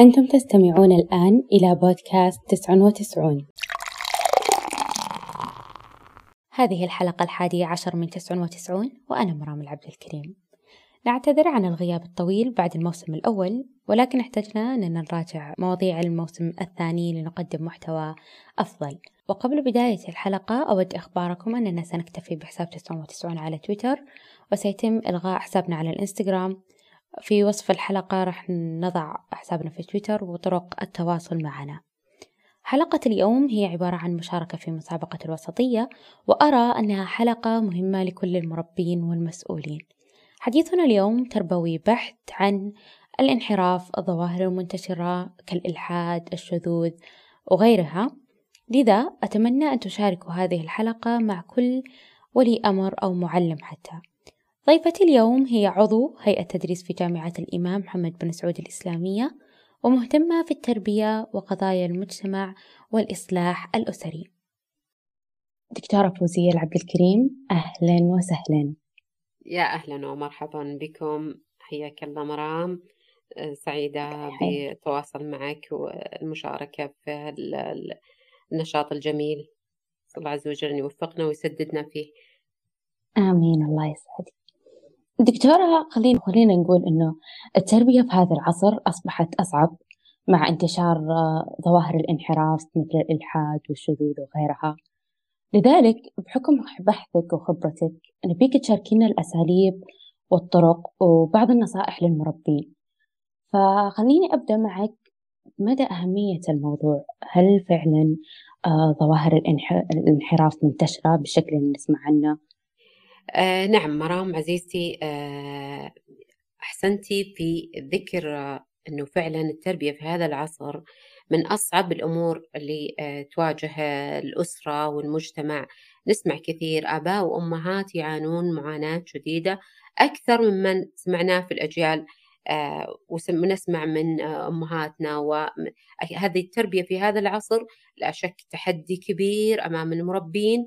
أنتم تستمعون الآن إلى بودكاست تسع وتسعون. هذه الحلقة الحادية عشر من تسع وتسعون وأنا مرام العبد الكريم. نعتذر عن الغياب الطويل بعد الموسم الأول ولكن احتجنا أننا نراجع مواضيع الموسم الثاني لنقدم محتوى أفضل. وقبل بداية الحلقة أود إخباركم أننا سنكتفي بحساب تسعون وتسعون على تويتر وسيتم إلغاء حسابنا على الإنستغرام في وصف الحلقة راح نضع حسابنا في تويتر وطرق التواصل معنا. حلقة اليوم هي عبارة عن مشاركة في مسابقة الوسطية وأرى أنها حلقة مهمة لكل المربين والمسؤولين. حديثنا اليوم تربوي بحت عن الانحراف الظواهر المنتشرة كالإلحاد الشذوذ وغيرها. لذا أتمنى أن تشاركوا هذه الحلقة مع كل ولي أمر أو معلم حتى. ضيفتي اليوم هي عضو هيئة تدريس في جامعة الإمام محمد بن سعود الإسلامية ومهتمة في التربية وقضايا المجتمع والإصلاح الأسري. دكتورة فوزية العبد الكريم أهلا وسهلا. يا أهلا ومرحبا بكم. حياك الله مرام. سعيدة بالتواصل معك والمشاركة في النشاط الجميل. الله عز وجل يوفقنا ويسددنا فيه. آمين. الله يسعدك. دكتورة خلينا خلينا نقول إنه التربية في هذا العصر أصبحت أصعب مع انتشار آه، ظواهر الانحراف مثل الإلحاد والشذوذ وغيرها. لذلك بحكم بحثك وخبرتك نبيك تشاركينا الأساليب والطرق وبعض النصائح للمربين فخليني أبدأ معك. مدى أهمية الموضوع؟ هل فعلا آه، ظواهر الانحراف منتشرة بشكل نسمع عنه؟ آه نعم مرام عزيزتي آه أحسنتي في ذكر آه أنه فعلا التربية في هذا العصر من أصعب الأمور اللي آه تواجه الأسرة والمجتمع. نسمع كثير آباء وأمهات يعانون معاناة شديدة أكثر ممن سمعناه في الأجيال آه ونسمع من آه أمهاتنا وهذه التربية في هذا العصر لا شك تحدي كبير أمام المربين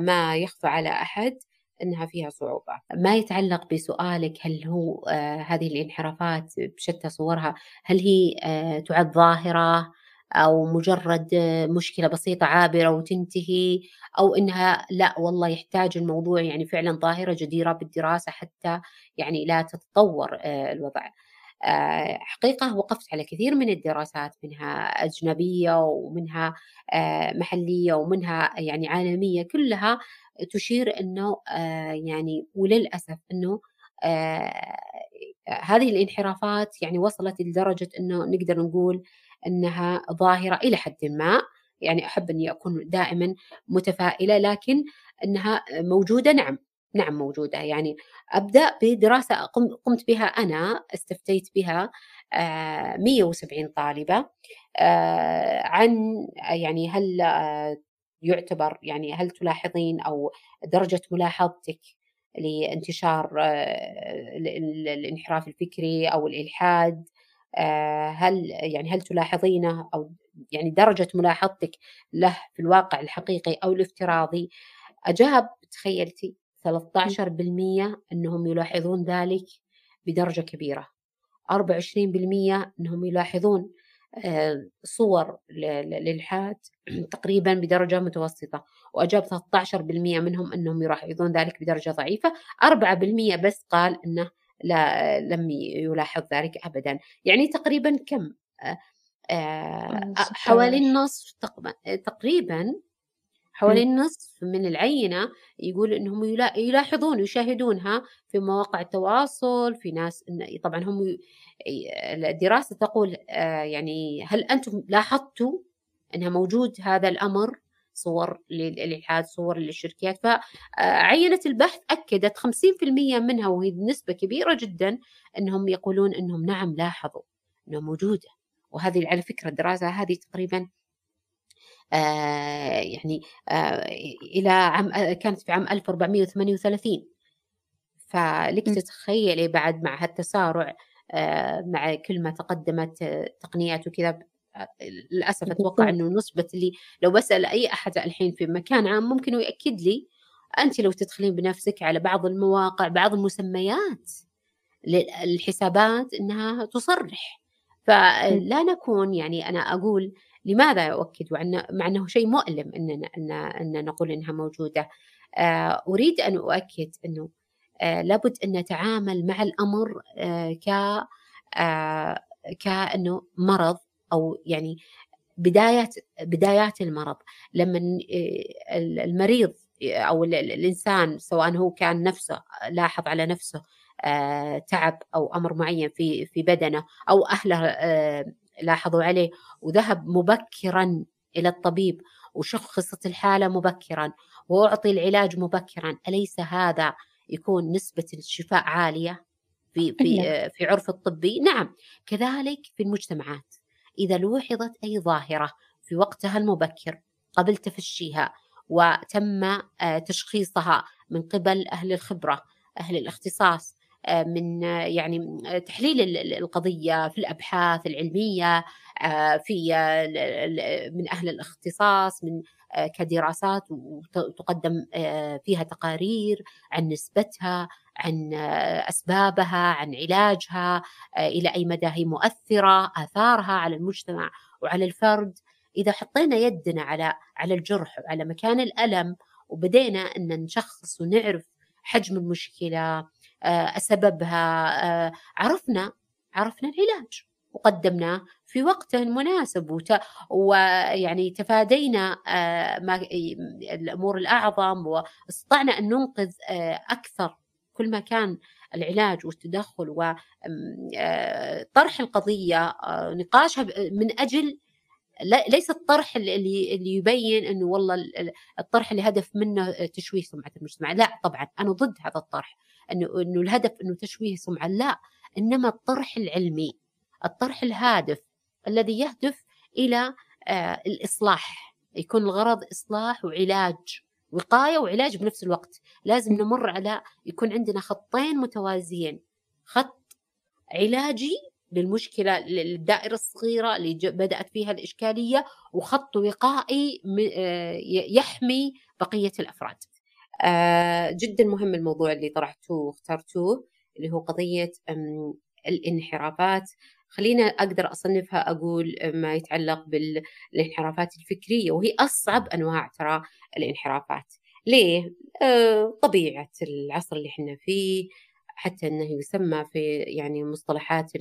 ما يخفى على أحد. إنها فيها صعوبة. ما يتعلق بسؤالك هل هو آه هذه الانحرافات بشتى صورها هل هي آه تعد ظاهرة أو مجرد آه مشكلة بسيطة عابرة وتنتهي أو إنها لا والله يحتاج الموضوع يعني فعلا ظاهرة جديرة بالدراسة حتى يعني لا تتطور الوضع. آه، حقيقة وقفت على كثير من الدراسات منها أجنبية ومنها آه، محلية ومنها يعني عالمية كلها تشير إنه آه، يعني وللأسف إنه آه، هذه الانحرافات يعني وصلت لدرجة إنه نقدر نقول إنها ظاهرة إلى حد ما. يعني أحب إني أكون دائما متفائلة لكن إنها موجودة نعم. نعم موجودة. يعني أبدأ بدراسة قمت بها أنا استفتيت بها 170 آه، طالبة. عن يعني هل يعتبر يعني هل تلاحظين أو درجة ملاحظتك لانتشار آه، الانحراف الفكري أو الإلحاد؟ آه، هل يعني هل تلاحظينه أو يعني درجة ملاحظتك له في الواقع الحقيقي أو الافتراضي؟ أجاب تخيلتي 13% إنهم يلاحظون ذلك بدرجة كبيرة. 24% إنهم يلاحظون آه، صور للإلحاد تقريبا بدرجة متوسطة. وأجاب 13% منهم أنهم يلاحظون ذلك بدرجة ضعيفة. 4% بس قال أنه لا لم يلاحظ ذلك أبدا. يعني تقريبا كم؟ آه، آه، حوالي النصف تقريبا حوالي النصف من العينة يقول أنهم يلاحظون يشاهدونها في مواقع التواصل في ناس طبعا هم الدراسة تقول آه، يعني هل أنتم لاحظتوا أنها موجود هذا الأمر؟ صور للإلحاد صور للشركات فعينة البحث أكدت 50% منها وهي نسبة كبيرة جدا أنهم يقولون أنهم نعم لاحظوا أنها موجودة. وهذه على فكرة الدراسة هذه تقريبا آه يعني آه إلى عام آه، كانت في عام 1438 فلك تتخيلي بعد مع هالتسارع آه، مع كل ما تقدمت تقنيات وكذا للأسف أتوقع إنه نسبة اللي لو بسأل أي أحد الحين في مكان عام ممكن يأكد لي. انت لو تدخلين بنفسك على بعض المواقع بعض المسميات للحسابات إنها تصرح. فلا نكون يعني أنا أقول لماذا أؤكد؟ مع أنه شيء مؤلم أننا أن, أن نقول أنها موجودة. آه، أريد أن أؤكد أنه آه، لابد أن نتعامل مع الأمر آه، ك كأنه مرض أو يعني بدايات بدايات المرض. لما المريض أو الإنسان سواء هو كان نفسه لاحظ على نفسه تعب أو أمر معين في في بدنه أو أهله لاحظوا عليه وذهب مبكرا إلى الطبيب وشخصت الحالة مبكرا وأعطي العلاج مبكرا. أليس هذا يكون نسبة الشفاء عالية في في نعم. في عرف الطبي؟ نعم. كذلك في المجتمعات. إذا لوحظت أي ظاهرة في وقتها المبكر قبل تفشيها وتم آه، تشخيصها من قبل أهل الخبرة أهل الاختصاص آه، من آه، يعني تحليل القضية في الأبحاث العلمية في من أهل الاختصاص من كدراسات وتقدم فيها تقارير عن نسبتها عن أسبابها عن علاجها إلى أي مدى هي مؤثرة آثارها على المجتمع وعلى الفرد. إذا حطينا يدنا على على الجرح وعلى مكان الألم وبدينا أن نشخص ونعرف حجم المشكلة سببها عرفنا عرفنا العلاج وقدمناه في وقته المناسب وت... ويعني تفادينا ما الأمور الأعظم واستطعنا أن ننقذ أكثر كل ما كان العلاج والتدخل وطرح القضية نقاشها من أجل ليس الطرح اللي اللي يبين إنه والله الطرح اللي هدف منه تشويه سمعة المجتمع، لا طبعا أنا ضد هذا الطرح. إنه إنه الهدف إنه تشويه سمعة، لا إنما الطرح العلمي، الطرح الهادف الذي يهدف إلى آه الإصلاح، يكون الغرض إصلاح وعلاج وقاية وعلاج بنفس الوقت، لازم نمر على يكون عندنا خطين متوازيين، خط علاجي للمشكلة للدائرة الصغيرة اللي بدأت فيها الإشكالية وخط وقائي آه، يحمي بقية الأفراد. آه، جدا مهم الموضوع اللي طرحتوه واخترتوه اللي هو قضية الانحرافات. خلينا أقدر أصنفها أقول ما يتعلق بالانحرافات الفكرية وهي أصعب أنواع ترى الانحرافات. ليه؟ آه، طبيعة العصر اللي إحنا فيه حتى إنه يسمى في يعني مصطلحات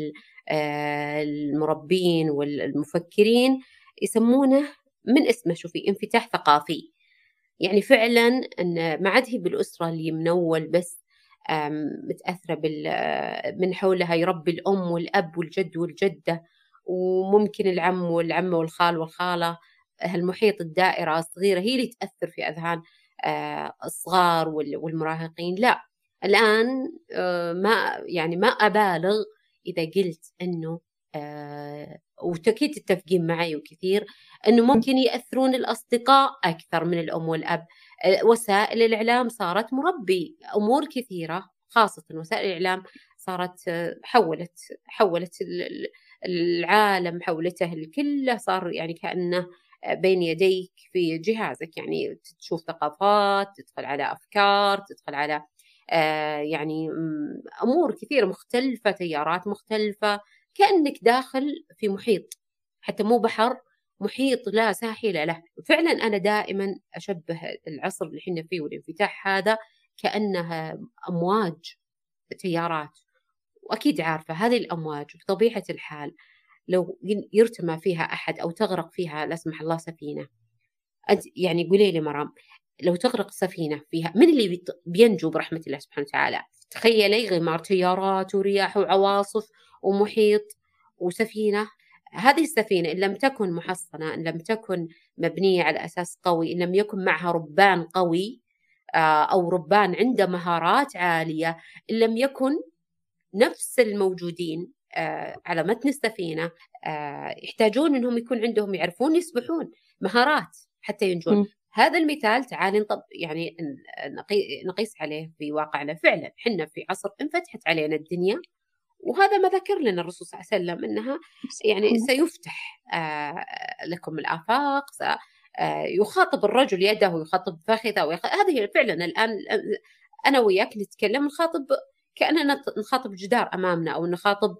آه، المربين والمفكرين يسمونه من اسمه. شوفي انفتاح ثقافي. يعني فعلا إن ما عاد هي بالأسرة اللي منول بس متأثرة بال من حولها يربي الأم والأب والجد والجدة وممكن العم والعمة والخال والخالة هالمحيط الدائرة الصغيرة هي اللي تأثر في أذهان آه، الصغار والمراهقين. لا الآن آه، ما يعني ما أبالغ إذا قلت أنه آه وتأكيد تتفقين معي وكثير أنه ممكن يأثرون الأصدقاء أكثر من الأم والأب. آه وسائل الإعلام صارت مربي أمور كثيرة خاصة وسائل الإعلام صارت آه حولت حولت العالم حولته كله صار يعني كأنه بين يديك في جهازك. يعني تشوف ثقافات تدخل على أفكار تدخل على آه، يعني أمور كثيرة مختلفة تيارات مختلفة. كأنك داخل في محيط حتى مو بحر محيط لا ساحل له فعلا أنا دائما أشبه العصر اللي إحنا فيه والانفتاح هذا كانها أمواج تيارات. وأكيد عارفة هذه الأمواج بطبيعه الحال لو يرتمى فيها أحد أو تغرق فيها لا سمح الله سفينة. انت يعني قولي لي مرام لو تغرق سفينة فيها من اللي بينجو برحمة الله سبحانه وتعالى؟ تخيلي غمار تيارات ورياح وعواصف ومحيط وسفينة. هذه السفينة إن لم تكن محصنة إن لم تكن مبنية على أساس قوي إن لم يكن معها ربان قوي آه، أو ربان عنده مهارات عالية إن لم يكن نفس الموجودين آه، على متن السفينة آه، يحتاجون أنهم يكون عندهم يعرفون يسبحون مهارات حتى ينجون. هذا المثال تعالي نطب يعني نقيس عليه في واقعنا. فعلا حنا في عصر انفتحت علينا الدنيا وهذا ما ذكر لنا الرسول صلى الله عليه وسلم إنها يعني سيفتح آه، لكم الآفاق آه، يخاطب الرجل يده يخاطب فخذه هذه فعلا الآن أنا وياك نتكلم نخاطب كأننا نخاطب جدار أمامنا أو نخاطب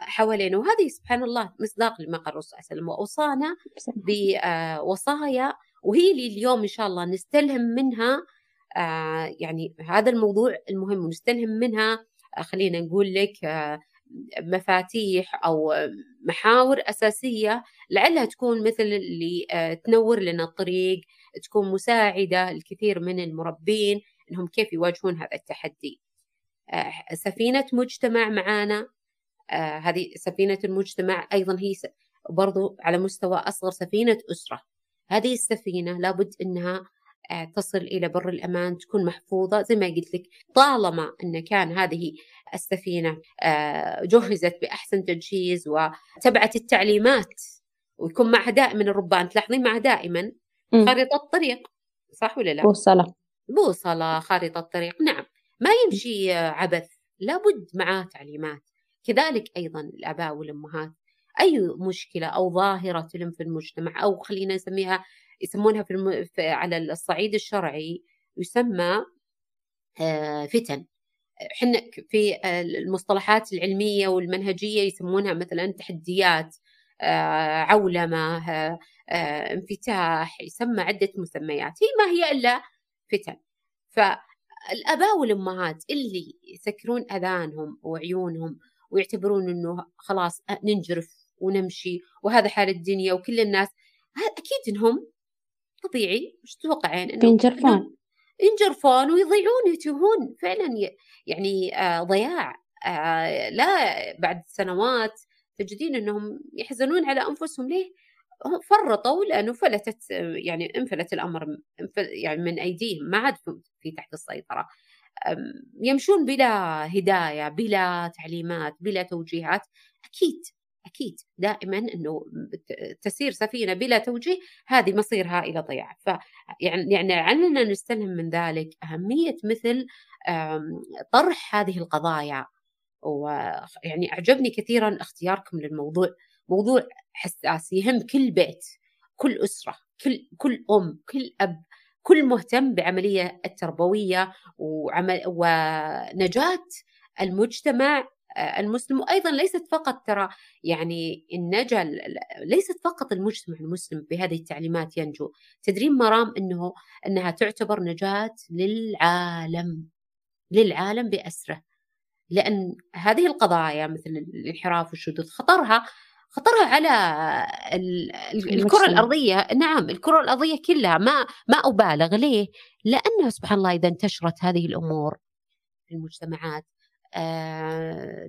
حوالينا. وهذه سبحان الله مصداق لما قال الرسول صلى الله عليه وسلم وأوصانا بوصايا وهي اللي اليوم إن شاء الله نستلهم منها يعني هذا الموضوع المهم ونستلهم منها خلينا نقول لك مفاتيح أو محاور أساسية لعلها تكون مثل اللي تنور لنا الطريق تكون مساعدة لكثير من المربين إنهم كيف يواجهون هذا التحدي. سفينة مجتمع معانا هذه سفينة المجتمع أيضا هي برضو على مستوى أصغر سفينة أسرة. هذه السفينة لابد إنها تصل إلى بر الأمان تكون محفوظة. زي ما قلت لك طالما إن كان هذه السفينة آه، جهزت بأحسن تجهيز وتبعت التعليمات ويكون معها دائما الربان تلاحظين معها دائما خريطه طريق صح ولا لا؟ بوصلة. بوصلة خريطه طريق نعم. ما يمشي عبث لابد معاه تعليمات. كذلك أيضا الآباء والأمهات أي مشكلة أو ظاهرة تلم في المجتمع أو خلينا نسميها يسمونها في, الم... في على الصعيد الشرعي يسمى آه، فتن. إحنا في المصطلحات العلمية والمنهجية يسمونها مثلا تحديات آه، عولمة آه، انفتاح يسمى عدة مسميات. هي ما هي إلا فتن. فالآباء والأمهات اللي يسكرون آذانهم وعيونهم ويعتبرون إنه خلاص ننجرف ونمشي وهذا حال الدنيا وكل الناس أكيد إنهم طبيعي مش تتوقعين؟ إنه ينجرفون ينجرفون ويضيعون يتوهون فعلا يعني آه ضياع. آه لا بعد سنوات تجدين إنهم يحزنون على أنفسهم. ليه؟ هم فرطوا لأنه فلتت يعني انفلت الأمر يعني من أيديهم. ما عاد في تحت السيطرة. يمشون بلا هداية بلا تعليمات بلا توجيهات. أكيد أكيد دائما إنه تسير سفينة بلا توجيه هذه مصيرها إلى ضياع. ف يعني يعني علنا نستلهم من ذلك أهمية مثل طرح هذه القضايا. ويعني أعجبني كثيرا اختياركم للموضوع. موضوع حساس يهم كل بيت كل أسرة كل كل أم كل أب كل مهتم بعملية التربوية وعمل ونجاة المجتمع المسلم وأيضا ليست فقط ترى يعني النجا ليست فقط المجتمع المسلم بهذه التعليمات ينجو. تدرين مرام إنه إنها تعتبر نجاة للعالم للعالم بأسره. لأن هذه القضايا مثل الانحراف والشذوذ خطرها خطرها على الكرة الأرضية. نعم الكرة الأرضية كلها. ما ما أبالغ ليه؟ لأنه سبحان الله إذا انتشرت هذه الأمور في المجتمعات.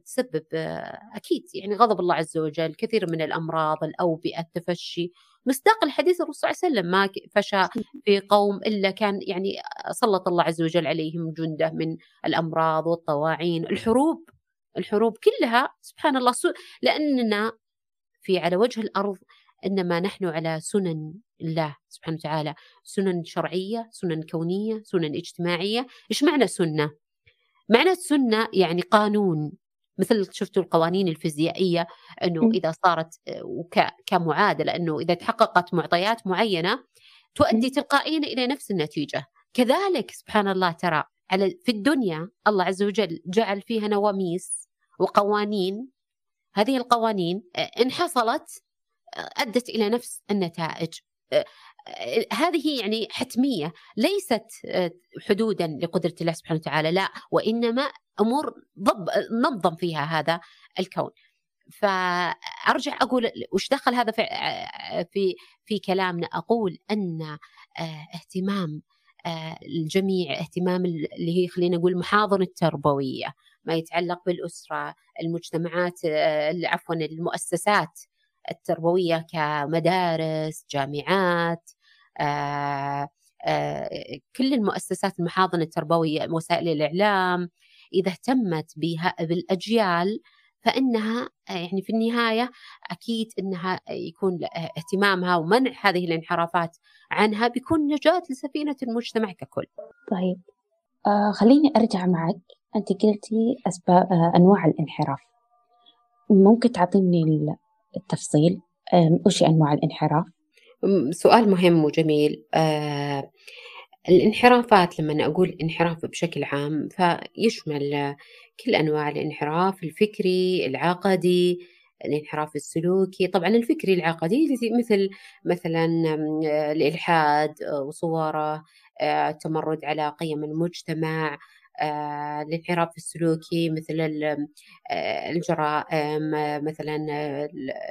تسبب آه، أكيد يعني غضب الله عز وجل كثير من الأمراض الأوبئة التفشي. مصداق الحديث الرسول صلى الله عليه وسلم ما فشى في قوم إلا كان يعني سلط الله عز وجل عليهم جنده من الأمراض والطواعين. الحروب الحروب كلها سبحان الله لأننا في على وجه الأرض إنما نحن على سنن الله سبحانه وتعالى. سنن شرعية سنن كونية سنن اجتماعية. إيش معنى سنة؟ معنى السنة يعني قانون مثل شفتوا القوانين الفيزيائية أنه إذا صارت كمعادلة أنه إذا تحققت معطيات معينة تؤدي تلقائيا إلى نفس النتيجة. كذلك سبحان الله ترى على في الدنيا الله عز وجل جعل فيها نواميس وقوانين. هذه القوانين إن حصلت أدت إلى نفس النتائج. هذه يعني حتمية ليست آه، حدودا لقدرة الله سبحانه وتعالى لا وإنما أمور ضب نظم فيها هذا الكون. فأرجع أقول وش دخل هذا في آه، في في كلامنا؟ أقول أن آه، اهتمام الجميع اهتمام اللي هي خلينا نقول المحاضن التربوية ما يتعلق بالأسرة المجتمعات عفوا المؤسسات التربوية كمدارس جامعات كل المؤسسات المحاضنة التربوية وسائل الإعلام إذا اهتمت بها بالأجيال فإنها آه، يعني في النهاية أكيد إنها يكون اهتمامها ومنع هذه الانحرافات عنها بيكون نجاة لسفينة المجتمع ككل. طيب آه خليني أرجع معك أنت قلتي أسباب آه أنواع الانحراف. ممكن تعطيني التفصيل وش أنواع الانحراف؟ سؤال مهم وجميل. آه الانحرافات لما أقول انحراف بشكل عام فيشمل كل أنواع الانحراف الفكري العقدي الانحراف السلوكي. طبعا الفكري العقدي مثل مثلا الإلحاد وصوره التمرد على قيم المجتمع الانحراف السلوكي مثل الجرائم مثلا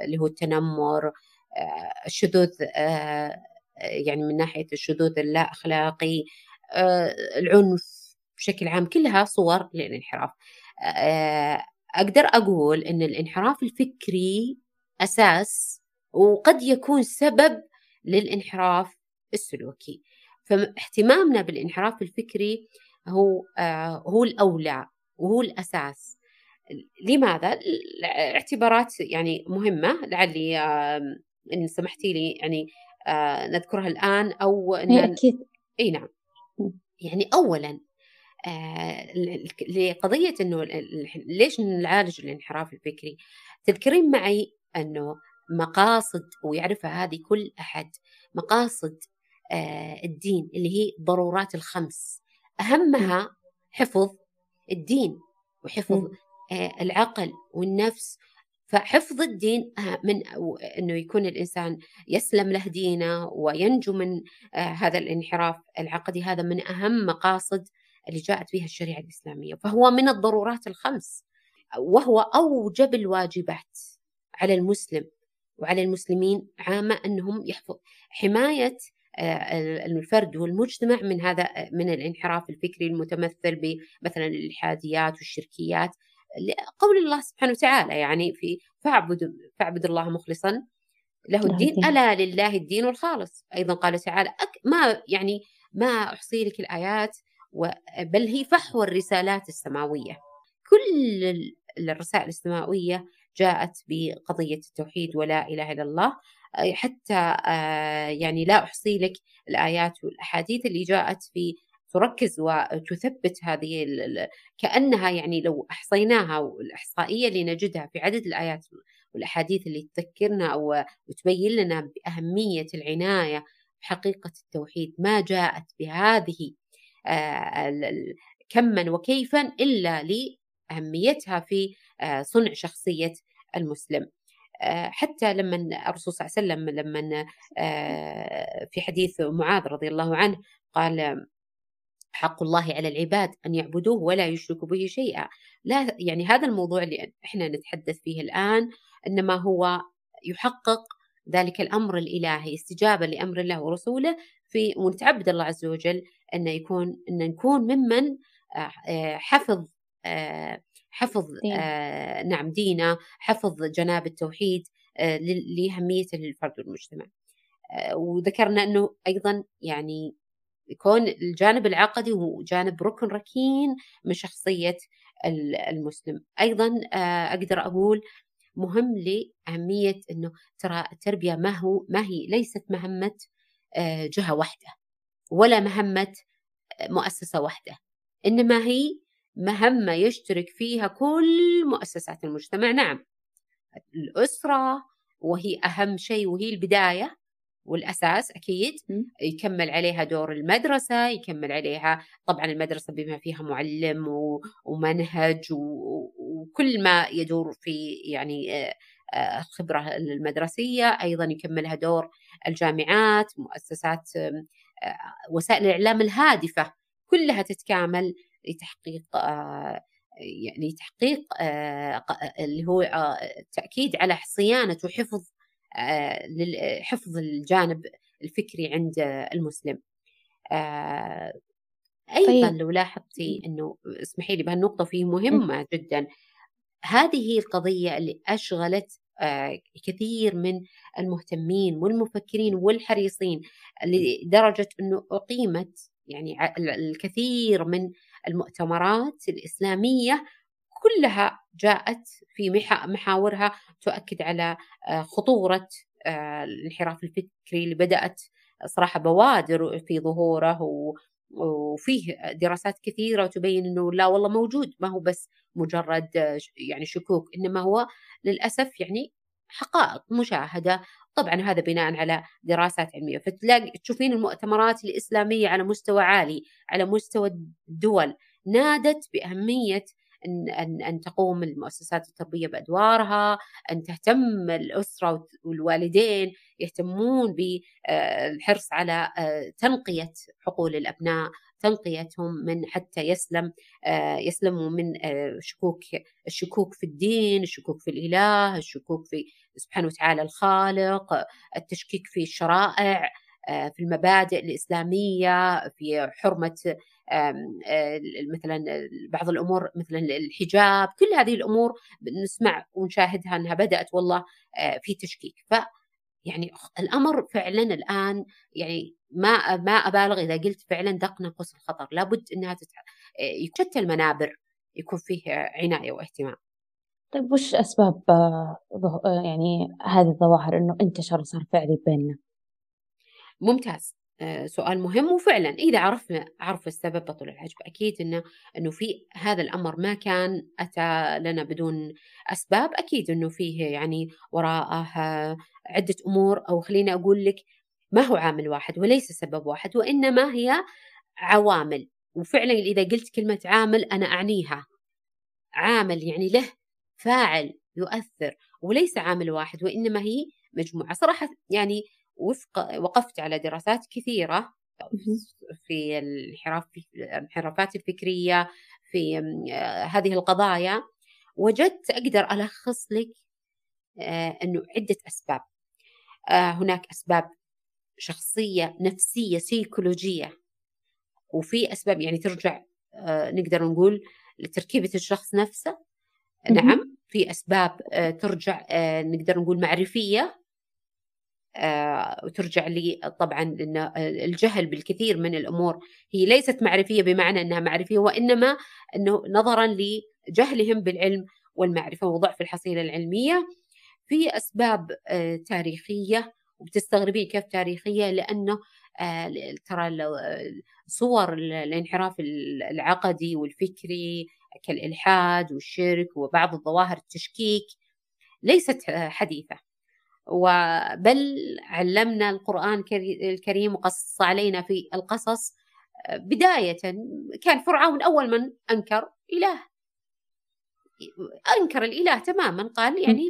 اللي هو التنمر الشذوذ يعني من ناحية الشذوذ اللا أخلاقي العنف بشكل عام كلها صور للانحراف. أقدر أقول أن الانحراف الفكري أساس وقد يكون سبب للانحراف السلوكي. فاهتمامنا بالانحراف الفكري هو هو الأولى وهو الأساس. لماذا؟ اعتبارات يعني مهمة لعلي إن سمحتي لي يعني نذكرها الآن أو إن أكيد. أي نعم. يعني أولا لقضية أنه ليش نعالج الانحراف الفكري؟ تذكرين معي أنه مقاصد ويعرفها هذه كل أحد مقاصد الدين اللي هي ضرورات الخمس. أهمها حفظ الدين وحفظ العقل والنفس فحفظ الدين من إنه يكون الإنسان يسلم له دينه وينجو من هذا الانحراف العقدي هذا من أهم مقاصد اللي جاءت بها الشريعة الإسلامية. فهو من الضرورات الخمس وهو أوجب الواجبات على المسلم وعلى المسلمين عامة أنهم يحفظ. حماية الفرد والمجتمع من هذا من الانحراف الفكري المتمثل بمثلا الإلحاديات والشركيات قول الله سبحانه وتعالى يعني في فاعبد فاعبد الله مخلصا له الدين. ألا لله الدين الخالص؟ أيضا قال تعالى ما يعني ما أحصي لك الآيات بل هي فحوى الرسالات السماوية. كل الرسائل السماوية جاءت بقضية التوحيد ولا إله إلا الله حتى يعني لا أحصي لك الآيات والأحاديث اللي جاءت في تركز وتثبت هذه كأنها يعني لو أحصيناها والإحصائية اللي نجدها في عدد الآيات والأحاديث اللي تذكرنا أو تبين لنا بأهمية العناية بحقيقة التوحيد ما جاءت بهذه كما وكيفا إلا لأهميتها في صنع شخصية المسلم. حتى لما الرسول صلى الله عليه وسلم لما في حديث معاذ رضي الله عنه قال حق الله على العباد أن يعبدوه ولا يشركوا به شيئا لا يعني هذا الموضوع اللي إحنا نتحدث فيه الآن إنما هو يحقق ذلك الأمر الإلهي استجابة لأمر الله ورسوله في ونتعبد الله عز وجل أن يكون أن نكون ممن حفظ حفظ دين. نعم دينه حفظ جناب التوحيد لأهميته للفرد والمجتمع وذكرنا أنه أيضا يعني يكون الجانب العقدي هو جانب ركن ركين من شخصية المسلم. أيضا أقدر أقول مهم لأهمية أنه ترى التربية ما هو ما هي ليست مهمة جهة واحدة ولا مهمة مؤسسة واحدة إنما هي مهمة يشترك فيها كل مؤسسات المجتمع. نعم الأسرة وهي أهم شيء وهي البداية والأساس أكيد يكمل عليها دور المدرسة يكمل عليها طبعا المدرسة بما فيها معلم ومنهج وكل ما يدور في يعني الخبره المدرسيه أيضا يكملها دور الجامعات مؤسسات وسائل الإعلام الهادفة كلها تتكامل لتحقيق يعني تحقيق اللي هو التاكيد على صيانة وحفظ لحفظ الجانب الفكري عند المسلم. أيضا طيب. لو لاحظتي إنه اسمحي لي بهالنقطة فيه مهمة جدا. هذه هي القضية اللي أشغلت كثير من المهتمين والمفكرين والحريصين لدرجة إنه أقيمت يعني الكثير من المؤتمرات الإسلامية كلها جاءت في محاورها تؤكد على آه، خطورة آه، الانحراف الفكري اللي بدأت صراحة بوادر في ظهوره وفيه دراسات كثيرة تبين أنه لا والله موجود ما هو بس مجرد يعني شكوك إنما هو للأسف يعني حقائق مشاهدة. طبعا هذا بناء على دراسات علمية. فتلاقي تشوفين المؤتمرات الإسلامية على مستوى عالي على مستوى الدول نادت بأهمية أن, أن, أن تقوم المؤسسات التربية بأدوارها أن تهتم الأسرة والوالدين يهتمون بالحرص على تنقية حقول الأبناء تنقيتهم من حتى يسلم يسلموا من شكوك الشكوك في الدين الشكوك في الإله الشكوك في سبحانه وتعالى الخالق التشكيك في الشرائع. في المبادئ الإسلامية في حرمة مثلا بعض الأمور مثلا الحجاب كل هذه الأمور نسمع ونشاهدها أنها بدأت والله في تشكيك ف يعني الأمر فعلا الآن يعني ما ما أبالغ إذا قلت فعلا دق ناقوس الخطر لابد إنها. شتى المنابر يكون فيه عناية واهتمام. طيب وش أسباب يعني هذه الظواهر إنه انتشر صار فعلي بيننا؟ ممتاز. آه، سؤال مهم وفعلا إذا عرفنا عرف السبب بطل الحجب أكيد إنه إنه في هذا الأمر ما كان أتى لنا بدون أسباب أكيد إنه فيه يعني وراءه عدة أمور أو خليني أقول لك ما هو عامل واحد وليس سبب واحد وإنما هي عوامل. وفعلا إذا قلت كلمة عامل أنا أعنيها. عامل يعني له فاعل يؤثر وليس عامل واحد وإنما هي مجموعة. صراحة يعني وفق وقفت على دراسات كثيرة في الانحراف الانحرافات الفكرية في هذه القضايا وجدت أقدر ألخص لك آه، أنه عدة أسباب. آه، هناك أسباب شخصية نفسية سيكولوجية وفي أسباب يعني ترجع آه، نقدر نقول لتركيبة الشخص نفسه. نعم في أسباب ترجع نقدر نقول معرفية. آه، وترجع لي طبعا إن الجهل بالكثير من الأمور هي ليست معرفية بمعنى إنها معرفية وإنما إنه نظرا لجهلهم بالعلم والمعرفة وضعف الحصيلة العلمية في أسباب آه، تاريخية وبتستغربين كيف تاريخية لأنه آه، ترى صور الانحراف العقدي والفكري كالإلحاد والشرك وبعض الظواهر التشكيك ليست حديثة. وبل علمنا القرآن الكريم وقص علينا في القصص. بداية كان فرعون أول من أنكر إله. أنكر الإله تماما قال يعني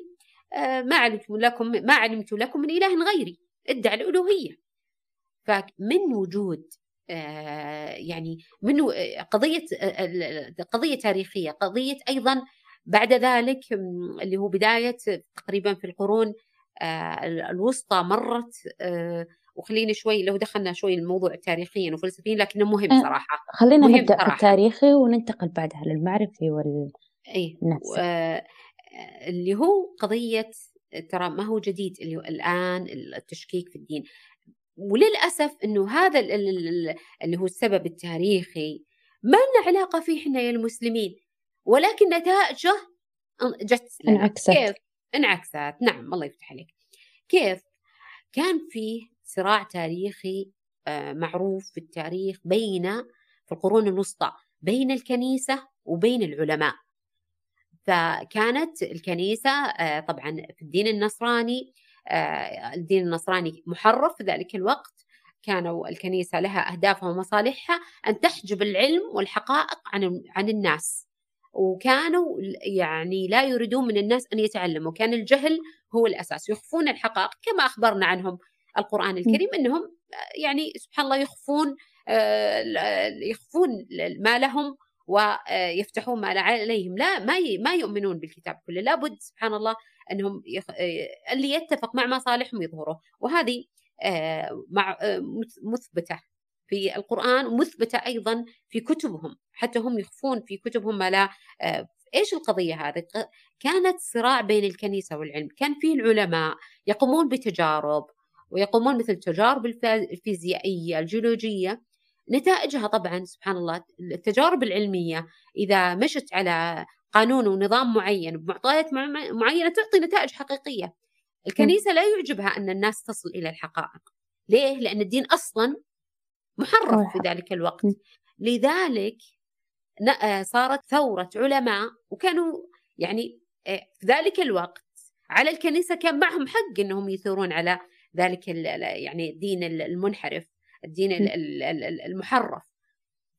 آه، ما علمت لكم ما علمت لكم من إله غيري. ادعى الألوهية. فمن وجود آه، يعني من قضية قضية تاريخية قضية أيضا بعد ذلك اللي هو بداية تقريبا في القرون آه، الوسطى مرت آه، وخليني شوي لو دخلنا شوي الموضوع تاريخيا وفلسفيا لكنه مهم آه، صراحة. خلينا مهم نبدأ صراحة. بالتاريخي وننتقل بعدها للمعرفي وال اي اللي هو قضية ترى ما هو جديد اللي هو الآن التشكيك في الدين. وللأسف إنه هذا اللي هو السبب التاريخي ما لنا علاقة فيه إحنا يا المسلمين ولكن نتائجه جت انعكست. كيف؟ انعكست. نعم الله يفتح عليك. كيف؟ كان فيه صراع تاريخي آه، معروف في التاريخ بين في القرون الوسطى بين الكنيسة وبين العلماء. فكانت الكنيسة آه، طبعا في الدين النصراني آه، الدين النصراني محرف في ذلك الوقت. كانوا الكنيسة لها أهدافها ومصالحها أن تحجب العلم والحقائق عن عن الناس. وكانوا يعني لا يريدون من الناس أن يتعلموا كان الجهل هو الأساس يخفون الحقائق كما أخبرنا عنهم القرآن الكريم أنهم يعني سبحان الله يخفون يخفون ما لهم ويفتحون ما عليهم. لا ما ما يؤمنون بالكتاب كله. لابد سبحان الله إنهم يخ... اللي يتفق مع مصالحهم يظهره. وهذه مع مثبتة. في القرآن ومثبتة أيضا في كتبهم حتى هم يخفون في كتبهم ما لا آه، إيش القضية هذه؟ كانت صراع بين الكنيسة والعلم، كان في العلماء يقومون بتجارب ويقومون مثل التجارب الفيزيائية، الجيولوجية، نتائجها طبعا سبحان الله التجارب العلمية إذا مشت على قانون ونظام معين بمعطيات معينة تعطي نتائج حقيقية. الكنيسة لا يعجبها أن الناس تصل إلى الحقائق. ليه؟ لأن الدين أصلا محرف في ذلك الوقت. لذلك آه، صارت ثورة علماء وكانوا يعني آه، في ذلك الوقت على الكنيسة كان معهم حق أنهم يثورون على ذلك يعني الدين المنحرف الدين المحرف.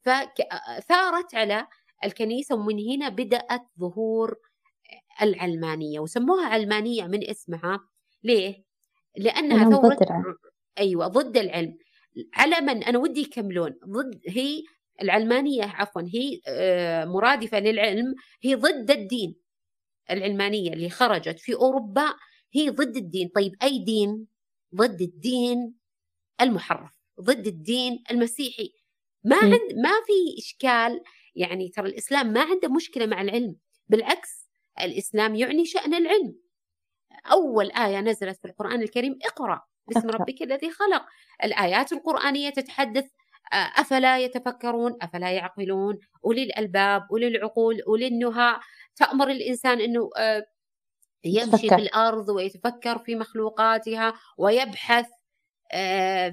فثارت على الكنيسة ومن هنا بدأت ظهور العلمانية. وسموها علمانية من اسمها ليه؟ لأنها ثورة. أيوة ضد العلم. على من؟ أنا ودي يكملون ضد هي العلمانية عفوا هي آه، مرادفة للعلم. هي ضد الدين العلمانية اللي خرجت في أوروبا. هي ضد الدين. طيب أي دين؟ ضد الدين المحرف ضد الدين المسيحي. ما عند ما في إشكال. يعني ترى الإسلام ما عنده مشكلة مع العلم. بالعكس الإسلام يعني شأن العلم. أول آية نزلت في القرآن الكريم اقرأ. باسم ربك الذي خلق. الآيات القرآنية تتحدث أفلا يتفكرون؟ أفلا يعقلون؟ أولي الألباب؟ أولي العقول؟ أولي النهى تأمر الإنسان أنه يمشي في الأرض ويتفكر في مخلوقاتها ويبحث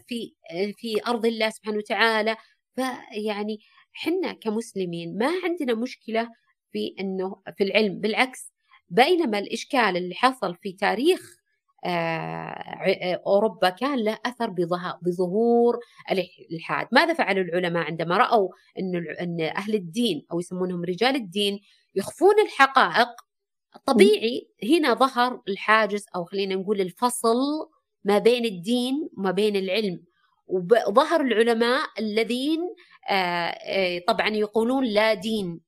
في في أرض الله سبحانه وتعالى. فيعني حنا كمسلمين ما عندنا مشكلة في أنه في العلم. بالعكس بينما الإشكال اللي حصل في تاريخ أوروبا كان له أثر بظهور الإلحاد ماذا فعل العلماء عندما رأوا أن أهل الدين أو يسمونهم رجال الدين يخفون الحقائق؟ طبيعي هنا ظهر الحاجز أو خلينا نقول الفصل ما بين الدين وما بين العلم. وظهر العلماء الذين طبعا يقولون لا دين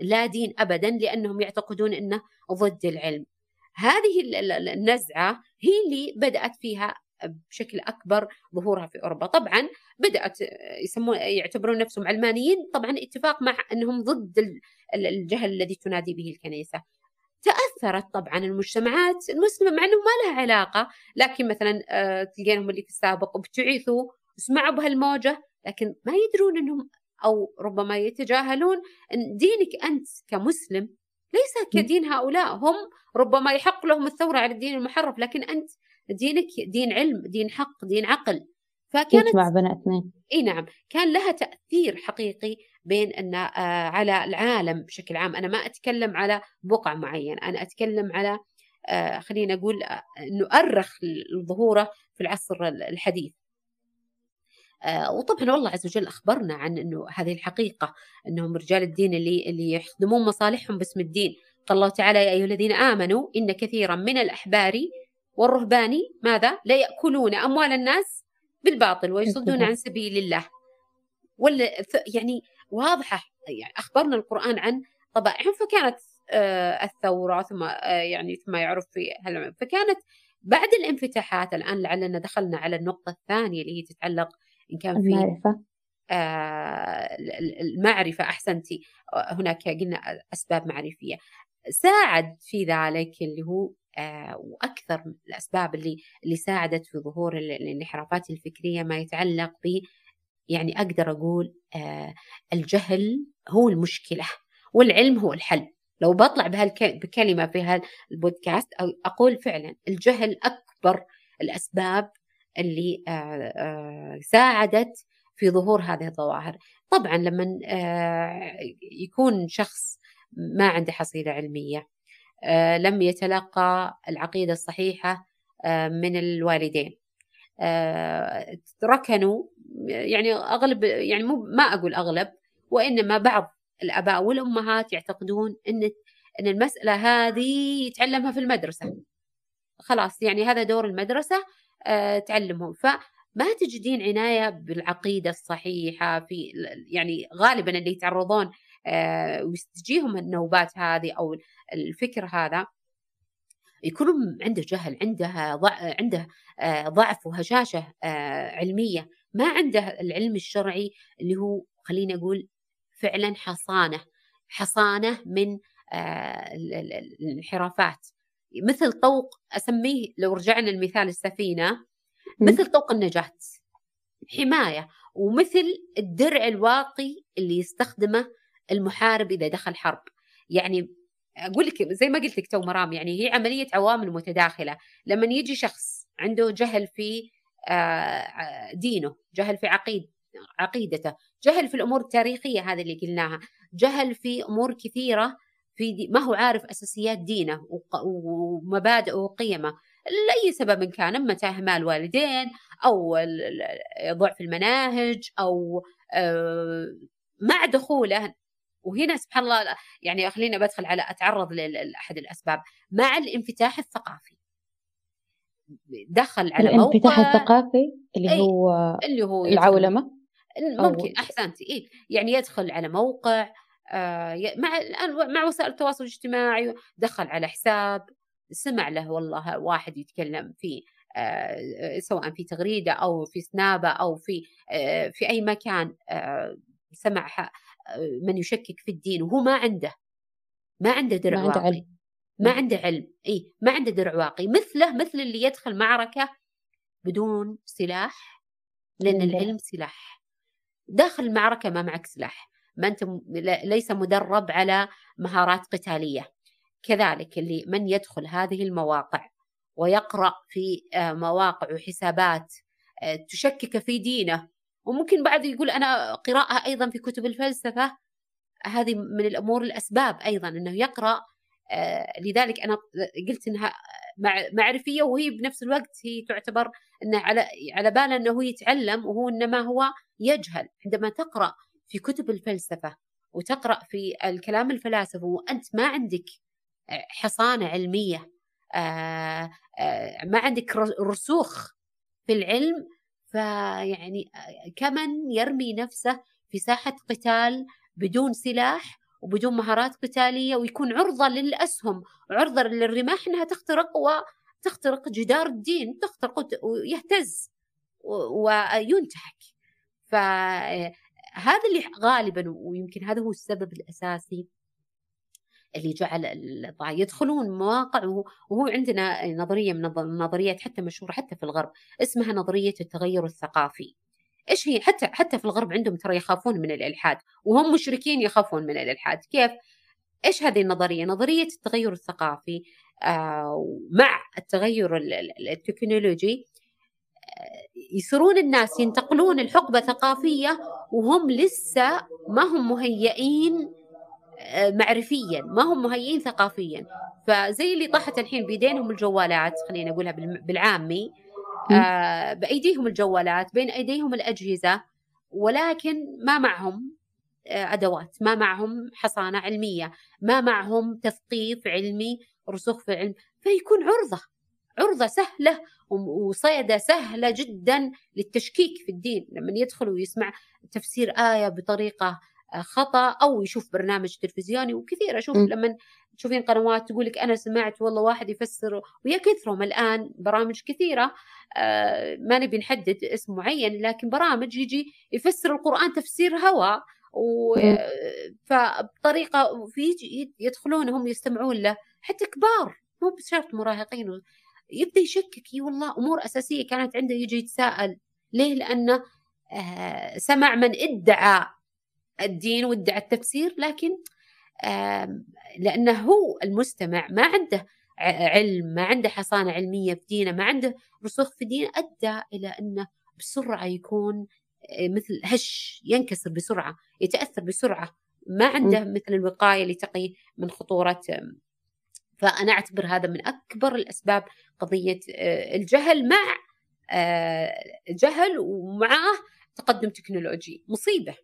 لا دين ابدا لأنهم يعتقدون إنه ضد العلم. هذه النزعة هي اللي بدأت فيها بشكل أكبر ظهورها في أوروبا. طبعا بدأت يسمون يعتبرون نفسهم علمانيين. طبعا اتفاق مع أنهم ضد الجهل الذي تنادي به الكنيسة. تأثرت طبعا المجتمعات المسلمة مع إنه ما لها علاقة. لكن مثلا آه، تلقينهم اللي في السابق ابتعثوا وسمعوا بهالموجة. لكن ما يدرون إنهم أو ربما يتجاهلون إن دينك أنت كمسلم ليس كدين هؤلاء هم ربما يحق لهم الثورة على الدين المحرف لكن أنت دينك دين علم دين حق دين عقل. فكانت يجمع بين اثنين. إي نعم كان لها تأثير حقيقي بين أن آه على العالم بشكل عام. أنا ما أتكلم على بقع معين أنا أتكلم على آه خلينا نقول انه ارخ ظهوره في العصر الحديث. وطبعا والله عز وجل أخبرنا عن إنه هذه الحقيقة إنهم رجال الدين اللي اللي يخدمون مصالحهم باسم الدين قال الله تعالى يا أيها الذين آمنوا إن كثيرا من الأحبار والرهبان ماذا؟ لا يأكلون أموال الناس بالباطل ويصدون عن سبيل الله ولا يعني واضحة يعني أخبرنا القرآن عن طبائعهم فكانت آه الثورة ثم آه يعني ثم يعرف في فكانت بعد الانفتاحات الآن لعلنا دخلنا على النقطة الثانية اللي هي تتعلق إن كان في المعرفة. آه المعرفة أحسنتي هناك قلنا أسباب معرفية. ساعد في ذلك اللي هو آه وأكثر الأسباب اللي اللي ساعدت في ظهور الانحرافات الفكرية ما يتعلق ب يعني أقدر أقول آه الجهل هو المشكلة والعلم هو الحل. لو بطلع بكلمة في هذا البودكاست أقول فعلا الجهل أكبر الأسباب اللي آه، آه، ساعدت في ظهور هذه الظواهر. طبعا لما آه، يكون شخص ما عنده حصيلة علمية لم يتلقى العقيدة الصحيحة من الوالدين. ركنوا يعني أغلب يعني مو ما أقول أغلب وإنما بعض الآباء والأمهات يعتقدون أن أن المسألة هذه يتعلمها في المدرسة. خلاص يعني هذا دور المدرسة تعلمهم. فما تجدين عناية بالعقيدة الصحيحة في يعني غالبا اللي يتعرضون آه، وتجيهم النوبات هذه أو الفكر هذا يكون عنده جهل عنده عنده آه، ضعف وهشاشة علمية. ما عنده العلم الشرعي اللي هو خليني أقول فعلا حصانة حصانة من الانحرافات. مثل طوق أسميه لو رجعنا لمثال السفينة مثل طوق النجاة حماية ومثل الدرع الواقي اللي يستخدمه المحارب إذا دخل حرب. يعني أقول لك زي ما قلت لك تو مرام يعني هي عملية عوامل متداخلة. لما يجي شخص عنده جهل في آه، دينه جهل في عقيد عقيدته جهل في الأمور التاريخية هذه اللي قلناها جهل في أمور كثيرة في دي ما هو عارف أساسيات دينه ومبادئه وقيمه. لأي سبب كان أما اهمال والدين أو ضعف المناهج أو آه، مع دخوله. وهنا سبحان الله يعني خلينا بدخل على أتعرض لأحد الأسباب. مع الانفتاح الثقافي. دخل على الانفتاح موقع الثقافي اللي هو اللي هو العولمة؟ ممكن أحسنتي. إيه؟ يعني يدخل على موقع مع الآن مع وسائل التواصل الاجتماعي دخل على حساب سمع له والله واحد يتكلم في آه سواء في تغريدة أو في سنابة أو في آه في أي مكان آه سمع من يشكك في الدين وهو ما عنده. ما عنده درع ما عنده علم. ما عنده علم. إي ما عنده درع واقعي. مثله مثل اللي يدخل معركة بدون سلاح لأن العلم سلاح. داخل المعركة ما معك سلاح. ما أنت ليس مدرب على مهارات قتالية. كذلك اللي من يدخل هذه المواقع ويقرأ في آه، مواقع وحسابات آه، تشكك في دينه. وممكن بعد يقول أنا قراءة أيضا في كتب الفلسفة. هذه من الأمور الأسباب أيضا أنه يقرأ آه، لذلك أنا قلت أنها معرفية وهي بنفس الوقت هي تعتبر أنه على على باله أنه يتعلم وهو إنما هو يجهل. عندما تقرأ في كتب الفلسفة وتقرأ في الكلام الفلاسفة وأنت ما عندك حصانة علمية آه، آه، ما عندك رسوخ في العلم فيعني كمن يرمي نفسه في ساحة قتال بدون سلاح وبدون مهارات قتالية ويكون عرضة للأسهم وعرضة للرماح أنها تخترق وتخترق جدار الدين تخترق ويهتز وينتهك فهذا اللي غالبا ويمكن هذا هو السبب الأساسي اللي جعل يدخلون مواقع وهو عندنا نظرية من النظريات حتى مشهورة حتى في الغرب اسمها نظرية التغير الثقافي. إيش هي؟ حتى حتى في الغرب عندهم ترى يخافون من الإلحاد وهم مشركين يخافون من الإلحاد، كيف؟ إيش هذه النظرية؟ نظرية التغير الثقافي آه مع التغير التكنولوجي يصيرون الناس ينتقلون الحقبة ثقافية وهم لسه ما هم مهيئين آه، معرفيا ما هم مهيئين ثقافيا. فزي اللي طاحت الحين بيدينهم الجوالات خلينا نقولها بالعامي. آه بأيديهم الجوالات بين أيديهم الأجهزة ولكن ما معهم آه أدوات ما معهم حصانة علمية ما معهم تثقيف علمي رسوخ في العلم فيكون عرضة. عرضة سهلة وصيدة سهلة جدا للتشكيك في الدين. لما يدخل ويسمع تفسير آية بطريقة خطأ أو يشوف برنامج تلفزيوني وكثير. أشوف م. لما تشوفين قنوات تقول لك أنا سمعت والله واحد يفسر ويا كثرهم الآن برامج كثيرة آه ما نبي نحدد اسم معين لكن برامج يجي يفسر القرآن تفسير هوى. و... فبطريقه يدخلون هم يستمعون له. حتى كبار مو بشرط مراهقين. يبدأ يشكك اي والله أمور أساسية كانت عنده يجي يتساءل. ليه؟ لأنه آه سمع من ادعى الدين وادعى التفسير لكن لأنه هو المستمع ما عنده علم ما عنده حصانة علمية في دينه ما عنده رسوخ في دينه أدى إلى أنه بسرعة يكون آه، مثل هش ينكسر بسرعة يتأثر بسرعة. ما عنده مثل الوقاية اللي تقي من خطورة فأنا أعتبر هذا من أكبر الأسباب قضية آه، الجهل مع آه، جهل ومعه تقدم تكنولوجي مصيبة.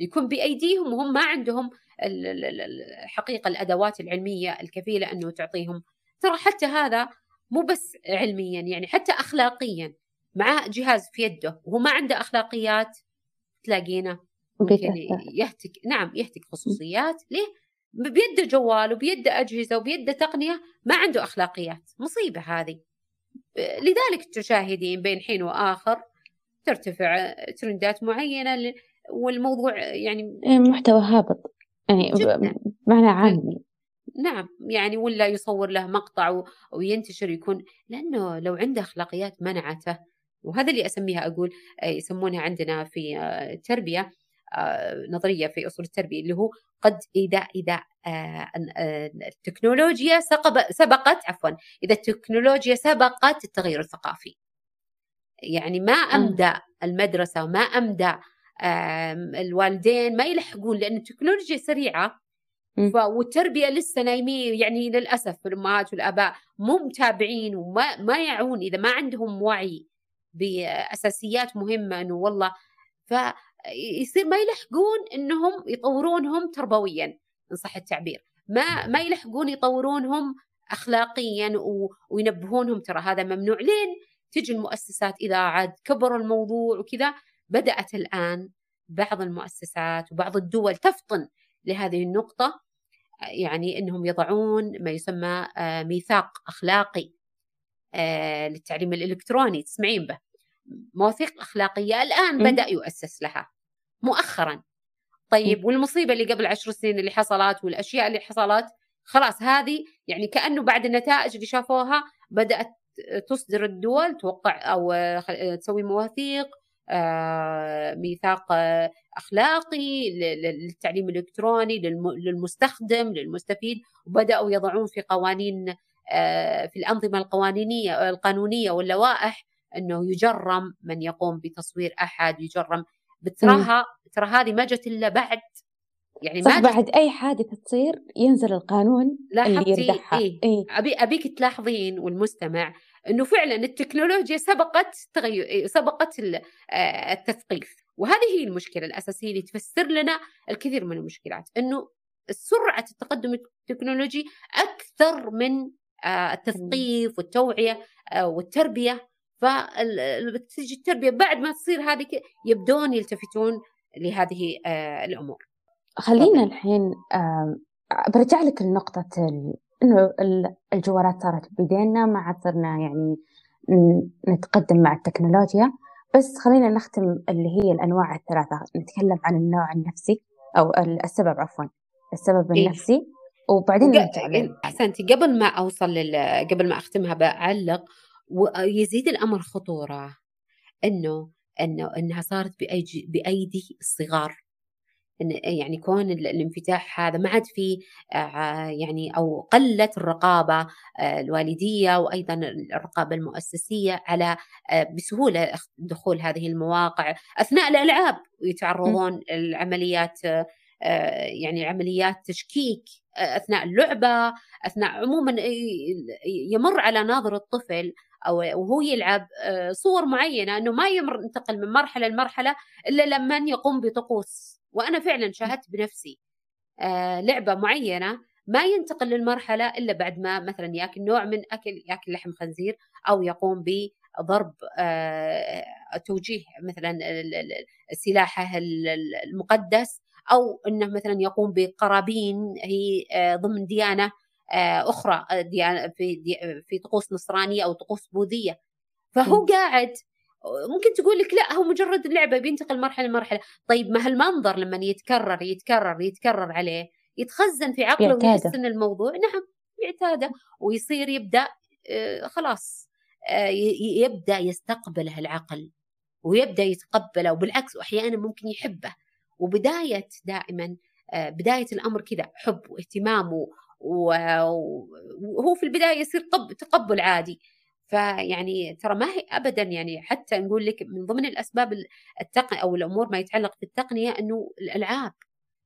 يكون بأيديهم وهم ما عندهم الحقيقة الأدوات العلمية الكفيلة أنه تعطيهم. ترى حتى هذا مو بس علميا يعني حتى اخلاقيا. معاه جهاز في يده وهو ما عنده أخلاقيات تلاقينه ممكن يهتك نعم يهتك خصوصيات. ليه؟ بيده جوال وبيده أجهزة وبيده تقنية ما عنده أخلاقيات. مصيبة هذه. لذلك تشاهدين بين حين وآخر ترتفع ترندات معينة والموضوع يعني إيه، محتوى هابط. يعني معنى عامي نعم. يعني ولا يصور له مقطع وينتشر يكون لأنه لو عنده أخلاقيات منعته. وهذا اللي أسميها أقول آه، يسمونها عندنا في التربيه آه، آه، نظرية في أصول التربية اللي هو قد إذا إذا التكنولوجيا سبقت عفوا إذا التكنولوجيا سبقت التغير الثقافي. يعني ما أمدى المدرسة وما أمدى الوالدين ما يلحقون لأن التكنولوجيا سريعة. والتربية لسه نايمين يعني للأسف الأمهات والآباء مو متابعين وما ما يعون إذا ما عندهم وعي بأساسيات مهمة إنه والله. ف يصير ما يلحقون إنهم يطورونهم تربويا ان صح التعبير. ما ما يلحقون يطورونهم اخلاقيا وينبهونهم. ترى هذا ممنوع. لين تجي المؤسسات إذا عاد كبر الموضوع وكذا بدأت الآن بعض المؤسسات وبعض الدول تفطن لهذه النقطة. يعني إنهم يضعون ما يسمى آه، ميثاق أخلاقي آه، للتعليم الإلكتروني. تسمعين به؟ مواثيق أخلاقية الآن بدأ يؤسس لها مؤخرا. طيب والمصيبة اللي قبل عشر سنين اللي حصلت والأشياء اللي حصلت خلاص هذه يعني كأنه بعد النتائج اللي شافوها بدأت تصدر الدول توقع أو تسوي مواثيق آه، ميثاق أخلاقي للتعليم الإلكتروني للمستخدم للمستفيد وبدأوا يضعون في قوانين آه، في الأنظمة القوانينية القانونية واللوائح إنه يجرم من يقوم بتصوير أحد يجرم. بتراها ترى هذه ما جت إلا بعد. يعني صح ما بعد أي حادثة تصير ينزل القانون اللي يردحها. إيه؟ إيه؟ ابي أبيك تلاحظين والمستمع إنه فعلا التكنولوجيا سبقت تغير سبقت آه، التثقيف. وهذه هي المشكلة الأساسية اللي تفسر لنا الكثير من المشكلات إنه سرعة التقدم التكنولوجي أكثر من آه، التثقيف والتوعية آه، والتربية. فتجي التربية بعد ما تصير هذه يبدون يلتفتون لهذه الأمور. خلينا الحين برجع لك لنقطة إنه الجوالات صارت بيدينا ما عاد صرنا يعني نتقدم مع التكنولوجيا. بس خلينا نختم اللي هي الأنواع الثلاثة. نتكلم عن النوع النفسي أو السبب عفوا السبب إيه؟ النفسي وبعدين نرجع أحسنتي قبل ما أوصل لل... قبل ما أختمها بعلق ويزيد الأمر خطورة إنه إنه إنها صارت بأيدي بأيدي الصغار. يعني كون الانفتاح هذا ما عاد في آه، يعني أو قلت الرقابة آه، الوالدية وأيضا الرقابة المؤسسية على آه، بسهولة دخول هذه المواقع. أثناء الألعاب ويتعرضون لعمليات يعني عمليات تشكيك أثناء اللعبة أثناء عموما يمر على ناظر الطفل أو وهو يلعب صور معينة إنه ما يمر ينتقل من مرحلة لمرحلة إلا لما يقوم بطقوس. وأنا فعلا شاهدت بنفسي آه لعبة معينة ما ينتقل للمرحلة إلا بعد ما مثلا ياكل نوع من أكل ياكل لحم خنزير أو يقوم بضرب آه توجيه مثلا سلاحه المقدس أو إنه مثلا يقوم بقرابين هي آه ضمن ديانة آه أخرى آه، في دي في طقوس نصرانية أو طقوس بوذية. فهو قاعد ممكن تقول لك لا هو مجرد لعبة بينتقل مرحلة لمرحله طيب ما هالمنظر لما يتكرر يتكرر يتكرر عليه يتخزن في عقله ويحس إن الموضوع نعم يعتاده. ويصير يبدأ آه، خلاص آه، يبدأ يستقبله العقل ويبدأ يتقبله. وبالعكس واحيانا ممكن يحبه. وبداية دائما آه، بداية الأمر كذا حب واهتمام وهو في البداية يصير تقبل عادي. فيعني ترى ما هي ابدا يعني حتى نقول لك من ضمن الأسباب التقنيه أو الأمور ما يتعلق بالتقنيه إنه الألعاب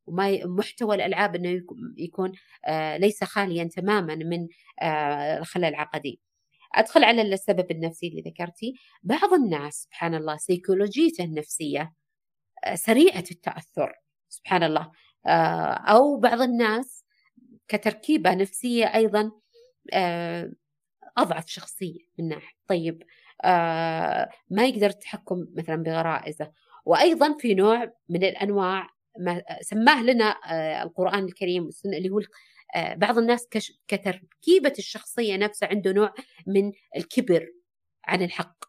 وما محتوى الألعاب إنه يكون آه ليس خاليا تماما من آه الخلل العقدي. أدخل على السبب النفسي اللي ذكرتي، بعض الناس سبحان الله سيكولوجيته النفسية آه سريعة التأثر سبحان الله. أو بعض الناس كتركيبة نفسية أيضا آه أضعف شخصية من ناحية. طيب آه ما يقدر التحكم مثلا بغرائزه. وأيضا في نوع من الأنواع ما سماه لنا آه القرآن الكريم والسنة اللي هو بعض الناس كتركيبة الشخصية نفسها عنده نوع من الكبر عن الحق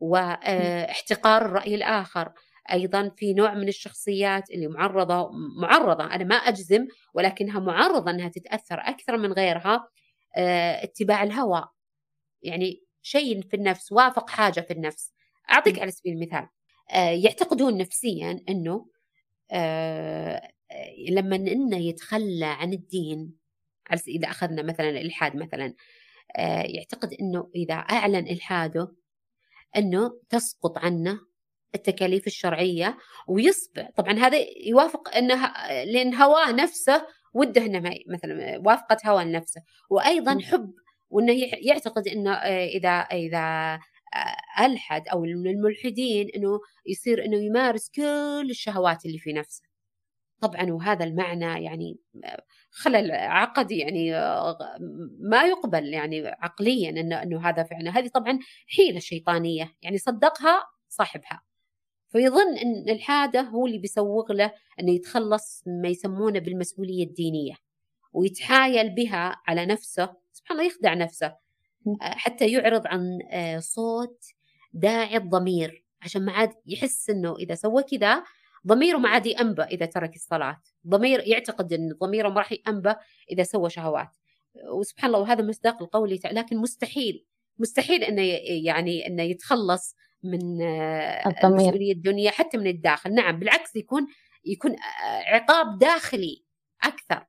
واحتقار الرأي الآخر. أيضا في نوع من الشخصيات اللي معرضة معرضة أنا ما أجزم ولكنها معرضة إنها تتأثر أكثر من غيرها آه، اتباع الهوى يعني شيء في النفس وافق حاجة في النفس. أعطيك على سبيل المثال آه يعتقدون نفسيا أنه آه لما إنه يتخلى عن الدين إذا أخذنا مثلا الإلحاد مثلا يعتقد أنه إذا أعلن إلحاده أنه تسقط عنه التكاليف الشرعية ويصبح طبعا هذا يوافق أنه لأن هواه نفسه وده إنه مثلا وافقت هوى نفسه وأيضا حب وإنه يعتقد إنه آه، إذا إذا آه، ألحد أو من الملحدين أنه يصير أنه يمارس كل الشهوات اللي في نفسه. طبعا وهذا المعنى يعني خلل عقدي يعني ما يقبل يعني عقليا إنه إنه هذا فعلا هذه طبعا حيلة شيطانية. يعني صدقها صاحبها. فيظن إن الحاده هو اللي بيسوغ له إنه يتخلص مما يسمونه بالمسؤولية الدينية ويتحايل بها على نفسه سبحان الله يخدع نفسه حتى يعرض عن آه، صوت داعي الضمير عشان ما عاد يحس إنه إذا سوى كذا ضميره ما عاد يأنبه إذا ترك الصلاة ضمير يعتقد أن ضميره ما راح يأنبه إذا سوى شهوات. وسبحان الله وهذا مصداق القول لكن مستحيل مستحيل إنه يعني إنه يتخلص من مسؤولية الدنيا حتى من الداخل. نعم بالعكس يكون يكون عقاب داخلي أكثر.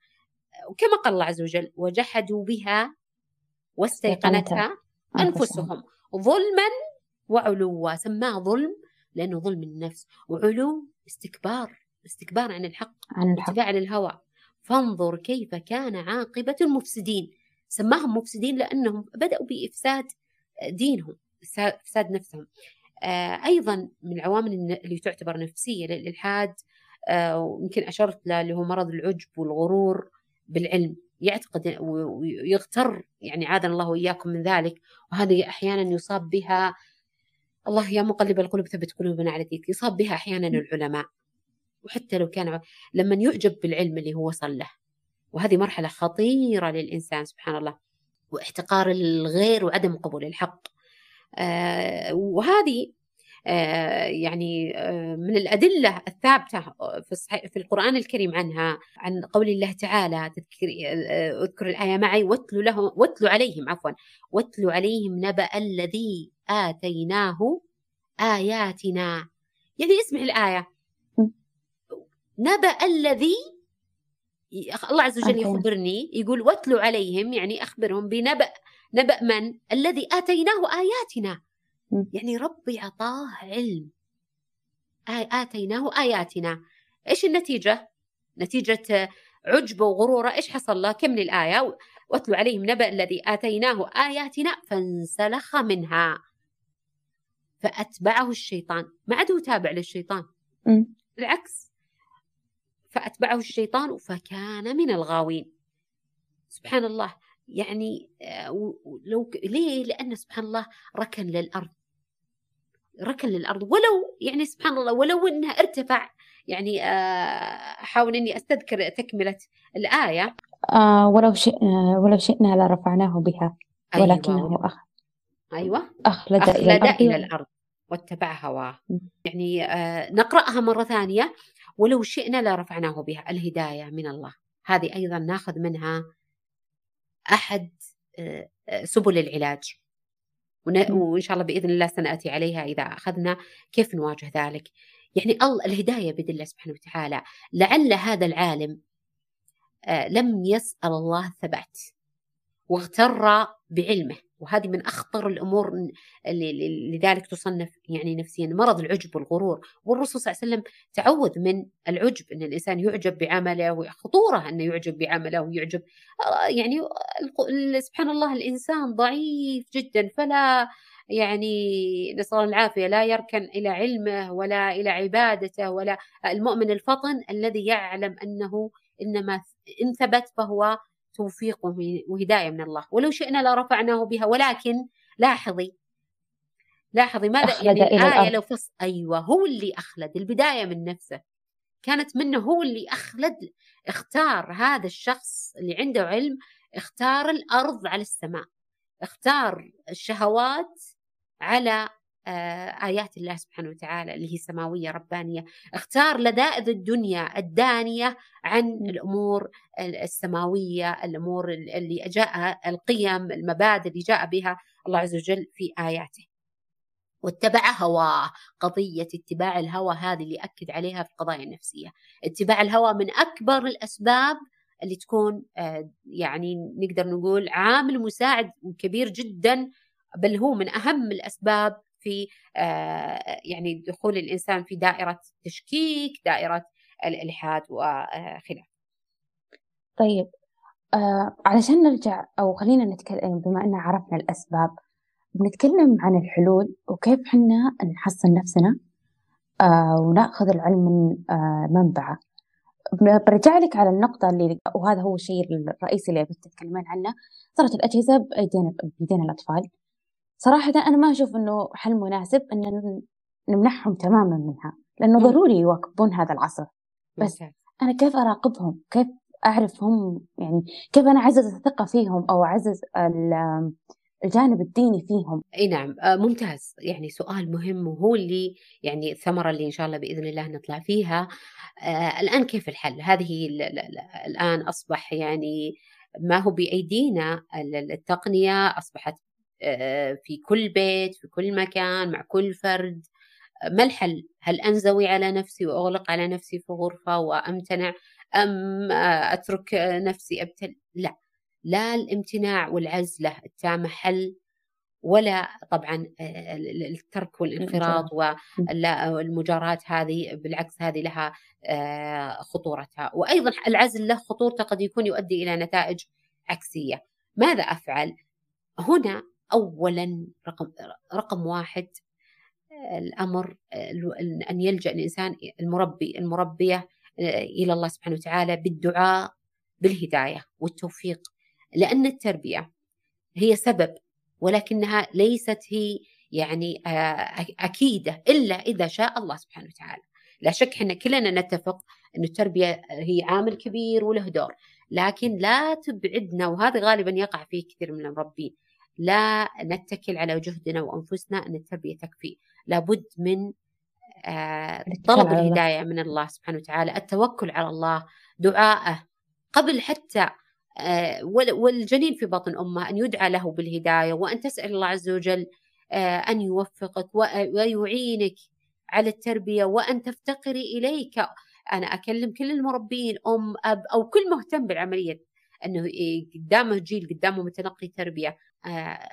وكما قال الله عز وجل وجحدوا بها واستيقنتها أنفسهم. ظلما وعلوا سماه ظلم لأنه ظلم النفس. وعلو استكبار استكبار عن الحق عن الحق. اتباع للهوى فانظر كيف كان عاقبة المفسدين. سماهم مفسدين لأنهم بدأوا بإفساد دينهم إفساد نفسهم. آه أيضا من العوامل اللي تعتبر نفسية للإلحاد آه ويمكن أشرت له اللي هو مرض العجب والغرور بالعلم. يعتقد ويغتر يعني عادنا الله وإياكم من ذلك. وهذه أحيانا يصاب بها الله يا مقلب القلوب ثبت قلوبنا على دينك يصاب بها أحيانا العلماء. وحتى لو كان لما يعجب بالعلم اللي هو وصل له. وهذه مرحلة خطيرة للإنسان سبحان الله. واحتقار الغير وعدم قبول الحق. آه وهذه آه يعني آه من الأدلة الثابتة في, في القرآن الكريم عنها عن قول الله تعالى تذكر آه، اذكر الآية معي واتلوا لهم واتلوا عليهم عفوا واتلوا عليهم نبأ الذي آتيناه آياتنا. يعني اسمع الآية. نبأ الذي الله عز وجل يخبرني يقول واتلوا عليهم يعني أخبرهم بنبأ نبأ من الذي آتيناه آياتنا. يعني ربي أعطاه علم. آتيناه آياتنا. إيش النتيجة؟ نتيجة عجبه وغروره إيش حصل له؟ كم الآية؟ واتلوا عليهم نبأ الذي آتيناه آياتنا فانسلخ منها. فأتبعه الشيطان. ما عاد هو تابع للشيطان. م. بالعكس. فأتبعه الشيطان فكان من الغاوين. سبحان الله. يعني آه، لو ليه؟ لأن سبحان الله ركن للأرض. ركن للأرض. ولو يعني سبحان الله ولو أنها ارتفع يعني آه، أحاول أني أستذكر تكملة الآية. آه ولو شئنا ولو شئنا لرفعناه بها أيوة، ولكنه أيوة. أخ أيوة. أخلد, أخلد إلى, الأرض. إلى الأرض واتبع هواه. يعني آه نقرأها مرة ثانية. ولو شئنا لرفعناه بها. الهداية من الله. هذه أيضا ناخذ منها أحد آه, آه، سبل العلاج. وإن شاء الله بإذن الله سنأتي عليها إذا أخذنا. كيف نواجه ذلك؟ يعني الهداية بإذن الله سبحانه وتعالى. لعل هذا العالم آه لم يسأل الله الثبات واغتر بعلمه. وهذه من أخطر الأمور اللي لذلك تصنف يعني نفسيا مرض العجب والغرور. والرسول صلى الله عليه وسلم تعوذ من العجب إن الإنسان يعجب بعمله وخطوره انه يعجب بعمله ويعجب. آه، يعني سبحان الله الإنسان ضعيف جدا فلا يعني نسأل الله العافية لا يركن إلى علمه ولا إلى عبادته ولا. المؤمن الفطن الذي يعلم أنه إنما إن ثبت فهو توفيق وهداية من الله. ولو شئنا لرفعناه بها. ولكن لاحظي لاحظي ماذا؟ يعني الآية لو فص أيوة هو اللي أخلد. البداية من نفسه. كانت منه هو اللي أخلد اختار هذا الشخص اللي عنده علم اختار الأرض على السماء. اختار الشهوات على آيات الله سبحانه وتعالى اللي هي سماوية ربانية. اختار لذائذ الدنيا الدانية عن الأمور السماوية الأمور اللي جاء القيم المبادئ اللي جاء بها الله عز وجل في آياته. واتبع هواه قضية اتباع الهوى هذه اللي أكد عليها في القضايا النفسية. اتباع الهوى من أكبر الأسباب اللي تكون آه، يعني نقدر نقول عامل مساعد كبير جدا بل هو من أهم الأسباب في آه، يعني دخول الإنسان في دائرة تشكيك دائرة الإلحاد وخلافه. طيب آه علشان نرجع أو خلينا نتكلم بما أن عرفنا الأسباب بنتكلم عن الحلول وكيف حنا نحصن نفسنا آه ونأخذ العلم من آه منبعه. برجع لك على النقطة اللي وهذا هو الشيء الرئيسي اللي بتتكلمين عنه. صارت الأجهزة بأيدينا الأطفال. صراحة أنا ما أشوف إنه حل مناسب إن نمنحهم تماما منها لأنه م. ضروري يواكبون هذا العصر. بس. أنا كيف أراقبهم؟ كيف أعرف هم يعني كيف أنا أعزز الثقة فيهم أو أعزز الجانب الديني فيهم؟ أي نعم. آه، ممتاز. يعني سؤال مهم وهو اللي يعني الثمرة اللي إن شاء الله بإذن الله نطلع فيها. آه الآن كيف الحل؟ هذه الآن أصبح يعني ما هو بأيدينا التقنية أصبحت آه في كل بيت في كل مكان مع كل فرد ما الحل؟ هل أنزوي على نفسي وأغلق على نفسي في غرفة وأمتنع أم آه، أترك نفسي أبتل؟ لا لا الامتناع والعزلة التامة حل ولا طبعا آه، الترك والانخراط والمجاراة هذه بالعكس هذه لها آه، خطورتها وأيضا العزل له خطورته قد يكون يؤدي إلى نتائج عكسية ماذا أفعل؟ هنا أولا رقم, رقم واحد الأمر أن يلجأ الإنسان المربي المربية آه، إلى الله سبحانه وتعالى بالدعاء بالهداية والتوفيق لأن التربية هي سبب ولكنها ليست هي يعني آه، أكيدة إلا إذا شاء الله سبحانه وتعالى. لا شك إحنا كلنا نتفق أن التربية هي عامل كبير وله دور لكن لا تبعدنا وهذا غالبا يقع فيه كثير من المربين. لا نتكل على جهدنا وأنفسنا أن التربية تكفي. لابد من آه، طلب الهداية من الله سبحانه وتعالى التوكل على الله دعاءه. قبل حتى آه، والجنين في بطن أمه أن يدعى له بالهداية وأن تسأل الله عز وجل آه، أن يوفقك ويعينك على التربية وأن تفتقري إليك. أنا أكلم كل المربين أم أب أو كل مهتم بالعملية أنه قدامه جيل قدامه متلقي تربية.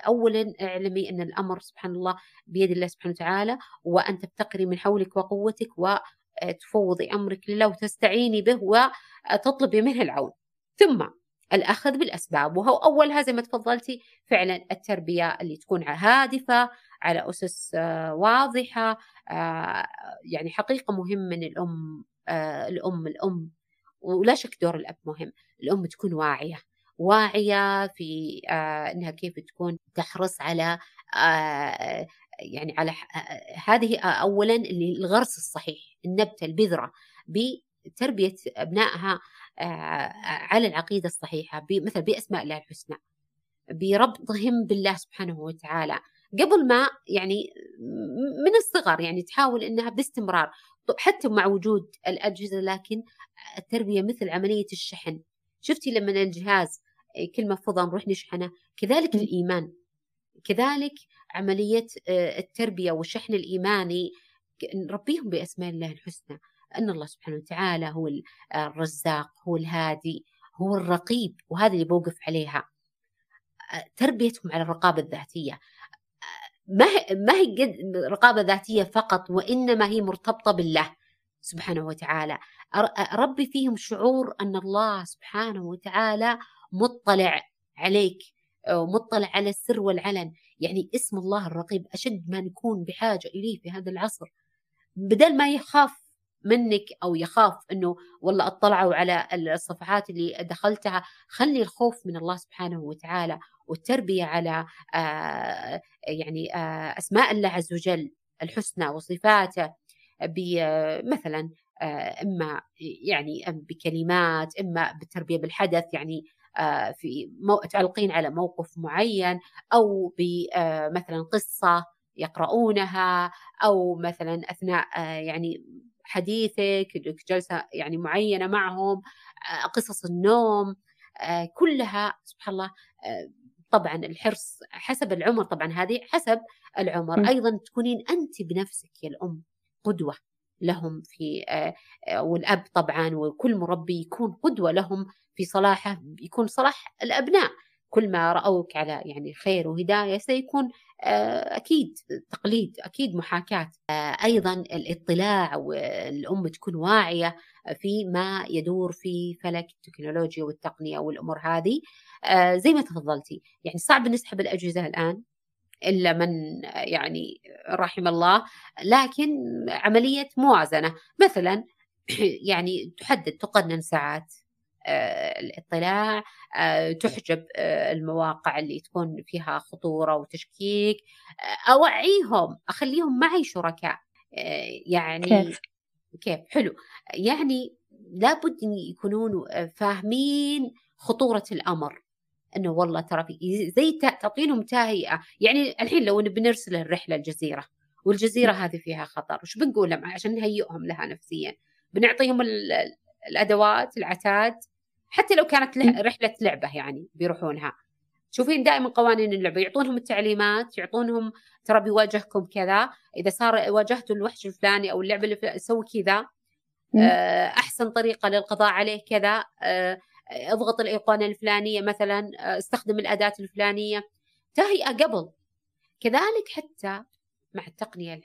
أولا اعلمي أن الأمر سبحان الله بيد الله سبحانه وتعالى وأن تفتقري من حولك وقوتك وتفوضي أمرك لله وتستعيني به وتطلبي منه العون. ثم الأخذ بالأسباب وهو أولها زي ما تفضلتي فعلا التربية اللي تكون هادفة على أسس واضحة يعني حقيقة مهم من الأم الأم الأم ولا شك دور الأب مهم. الأم تكون واعية. واعية في آه إنها كيف تكون تحرص على آه يعني على هذه اولا الغرس الصحيح النبتة البذرة بتربية أبنائها آه على العقيدة الصحيحة مثلا بأسماء الله الحسنى بربطهم بالله سبحانه وتعالى. قبل ما يعني من الصغر يعني تحاول إنها باستمرار حتى مع وجود الأجهزة لكن التربية مثل عملية الشحن. شفتي لما الجهاز كل ما فضى نروح نشحنه. كذلك الإيمان. كذلك عملية آه، التربية والشحن الإيماني. نربيهم بأسماء الله الحسنى. أن الله سبحانه وتعالى هو الرزاق هو الهادي هو الرقيب وهذا اللي بوقف عليها. آه، تربيتهم على الرقابة الذاتية. آه، ما هي ما هي رقابة ذاتية فقط وإنما هي مرتبطة بالله. سبحانه وتعالى. ربي فيهم شعور أن الله سبحانه وتعالى مطلع عليك ومطلع على السر والعلن. يعني اسم الله الرقيب أشد ما نكون بحاجة إليه في هذا العصر. بدل ما يخاف منك أو يخاف أنه والله اطلعوا على الصفحات اللي دخلتها خلي الخوف من الله سبحانه وتعالى والتربية على آه يعني آه أسماء الله عز وجل الحسنى وصفاته. مثلا آه إما يعني بكلمات إما بالتربية بالحدث يعني آه، في تعلقين على موقف معين أو بمثلا آه، قصة يقرؤونها أو مثلا أثناء يعني حديثك جلسة يعني معينة معهم قصص النوم كلها سبحان الله طبعا الحرص حسب العمر طبعا هذه حسب العمر. أيضا تكونين انت بنفسك يا الأم. قدوة لهم في والأب طبعا وكل مربي يكون قدوة لهم في صلاحه يكون صلاح الأبناء. كل ما رأوك على يعني خير وهداية سيكون آه، أكيد تقليد أكيد محاكاة. آه، أيضا الاطلاع والأم تكون واعية في ما يدور في فلك التكنولوجيا والتقنية والأمور هذه. آه، زي ما تفضلتي. يعني صعب نسحب الأجهزة الآن. إلا من يعني رحم الله. لكن عملية موازنة. مثلا يعني تحدد تقنن ساعات آه، الاطلاع آه، تحجب آه، المواقع اللي تكون فيها خطورة وتشكيك أوعيهم أخليهم معي شركاء. يعني كيف, كيف؟ حلو. يعني لابد يكونون فاهمين خطورة الأمر. إنه والله ترى في زي تعطينهم تهيئة. يعني الحين لو بنرسل الرحلة الجزيرة والجزيرة هذه فيها خطر. وش بنقول لهم؟ عشان نهيئهم لها نفسيا. بنعطيهم الأدوات العتاد. حتى لو كانت رحلة لعبة يعني بيروحونها. شوفين دائما قوانين اللعبة. يعطونهم التعليمات يعطونهم ترى بيواجهكم كذا. إذا صار واجهتوا الوحش الفلاني أو اللعبة اللي سوي كذا. آه، أحسن طريقة للقضاء عليه كذا. آه، اضغط الايقونة الفلانية مثلا استخدم الأداة الفلانية. تهيئه قبل. كذلك حتى مع التقنية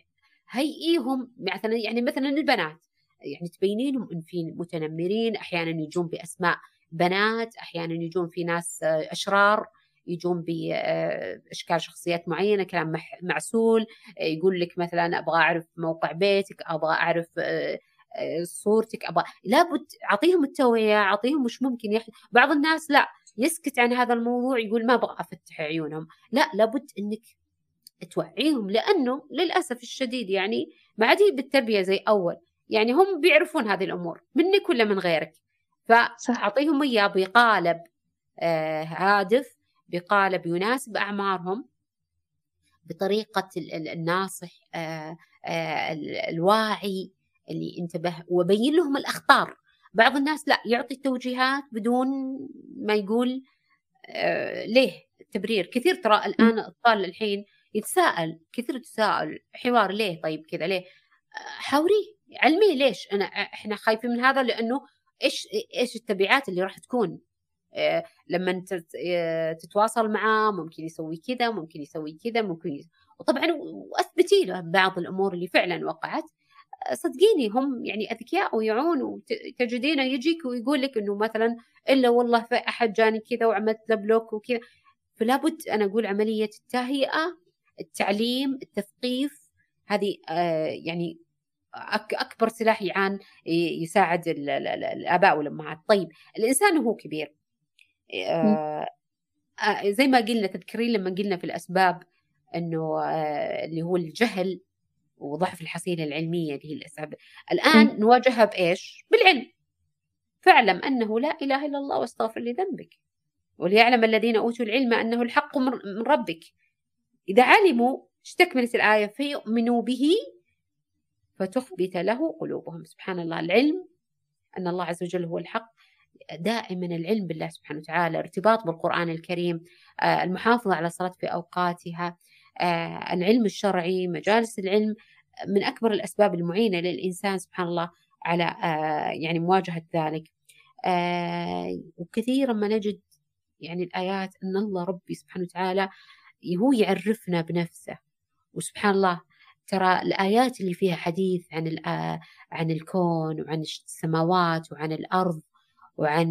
هيئيهم مثلا يعني مثلا البنات. يعني تبينينهم إن في متنمرين أحيانا يجون بأسماء بنات أحيانا يجون في ناس أشرار يجون باشكال شخصيات معينة كلام معسول. يقول لك مثلا أبغى أعرف موقع بيتك أبغى أعرف صورتك أبغى لابد أعطيهم التوعية أعطيهم وش ممكن يحدث بعض الناس لا يسكت عن هذا الموضوع يقول ما أبغى أفتح عيونهم. لا لابد إنك توعيهم لأنه للأسف الشديد يعني ما عاد بالتربية زي أول. يعني هم بيعرفون هذه الأمور منك ولا من غيرك؟ فأعطيهم إياه بقالب آه هادف بقالب يناسب أعمارهم بطريقة الناصح آه آه الواعي. اللي انتبه وبين لهم الأخطار. بعض الناس لا يعطي التوجيهات بدون ما يقول آه ليه التبرير كثير ترى الآن اطفال الحين يتساءل كثير يتساءل حوار ليه طيب كذا ليه؟ حاوريه علميه ليش أنا إحنا خايفين من هذا؟ لأنه إيش إيش التبعات اللي راح تكون؟ آه لما تتواصل معاه ممكن يسوي كذا ممكن يسوي كذا ممكن يسوي. وطبعا وأثبتي له بعض الأمور اللي فعلا وقعت. صدقيني هم يعني أذكياء ويعون وتجدينه يجيك ويقول لك إنه مثلا إلا والله في أحد جاني كذا وعملت له بلوك وكذا. فلا بد أنا أقول عملية التهيئة التعليم التثقيف هذه آه يعني أكبر سلاح يعان يساعد الآباء والأمهات. طيب الإنسان وهو كبير. آه زي ما قلنا تذكرين لما قلنا في الأسباب إنه آه اللي هو الجهل وضعف الحصيلة العلمية اللي هي الأسباب الآن. نواجهها بإيش؟ بالعلم. فاعلم أنه لا إله إلا الله واستغفر لذنبك. وليعلم الذين أوتوا العلم أنه الحق من ربك. إذا علموا استكملت الآية؟ فيؤمنوا به فتخبت له قلوبهم. سبحان الله العلم أن الله عز وجل هو الحق. دائما العلم بالله سبحانه وتعالى ارتباط بالقرآن الكريم آه، المحافظة على الصلاة في أوقاتها آه، العلم الشرعي مجالس العلم من أكبر الأسباب المعينة للإنسان سبحان الله على آه، يعني مواجهة ذلك. آه، وكثيرا ما نجد يعني الآيات أن الله ربي سبحانه وتعالى هو يعرفنا بنفسه. وسبحان الله ترى الآيات اللي فيها حديث عن عن الكون وعن السماوات وعن الأرض وعن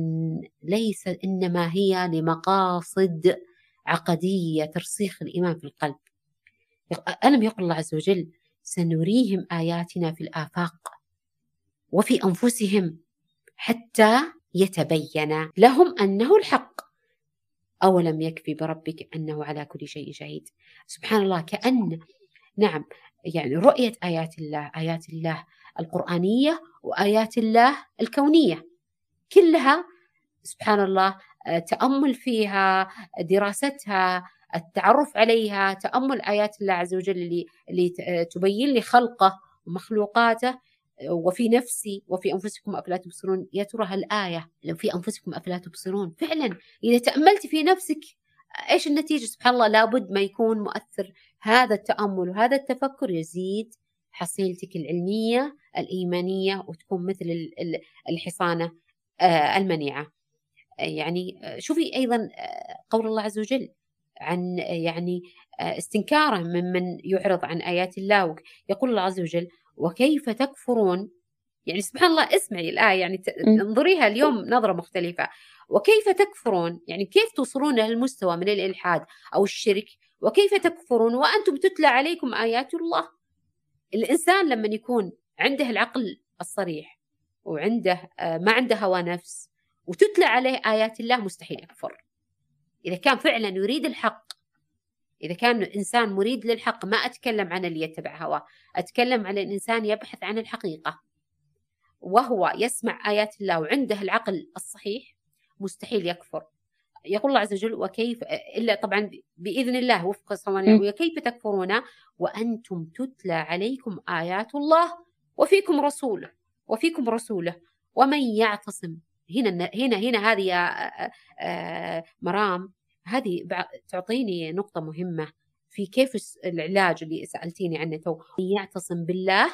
ليس إنما هي لمقاصد عقدية ترسيخ الإيمان في القلب. ألم يقل الله عز وجل سنريهم آياتنا في الآفاق وفي أنفسهم حتى يتبين لهم أنه الحق. أولم يكفي بربك أنه على كل شيء شهيد. سبحان الله كأن نعم يعني رؤية آيات الله آيات الله القرآنية وآيات الله الكونية. كلها سبحان الله تأمل فيها دراستها التعرف عليها تأمل آيات الله عز وجل اللي, اللي تبين لي خلقه ومخلوقاته وفي نفسي وفي أنفسكم أفلا تبصرون. يا ترى هالآية لو في أنفسكم أفلا تبصرون؟ فعلا إذا تأملت في نفسك إيش النتيجة؟ سبحان الله لابد ما يكون مؤثر. هذا التأمل وهذا التفكر يزيد حصيلتك العلمية الإيمانية وتكون مثل الحصانة آه، المنيعة. يعني شوفي أيضا آه، قول الله عز وجل عن يعني آه، استنكاره ممن يعرض عن آيات الله يقول الله عز وجل وكيف تكفرون؟ يعني سبحان الله اسمعي الآية يعني انظريها اليوم نظرة مختلفة. وكيف تكفرون؟ يعني كيف توصلون لهالمستوى من الإلحاد أو الشرك؟ وكيف تكفرون؟ وأنتم تتلى عليكم آيات الله. الإنسان لما يكون عنده العقل الصريح وعنده آه، ما عنده هوى نفس وتتلى عليه آيات الله مستحيل يكفر. إذا كان فعلا يريد الحق إذا كان إنسان مريد للحق ما أتكلم عن اللي يتبع هواه أتكلم عن الإنسان يبحث عن الحقيقة. وهو يسمع آيات الله وعنده العقل الصحيح مستحيل يكفر. يقول الله عز وجل وكيف إلا طبعا بإذن الله وفق صوانيه وكيف تكفرون وأنتم تتلى عليكم آيات الله وفيكم رسوله وفيكم رسوله ومن يعتصم هنا هنا هنا هذه يا مرام هذه تعطيني نقطة مهمة في كيف العلاج اللي سألتيني عنه تو. يعتصم بالله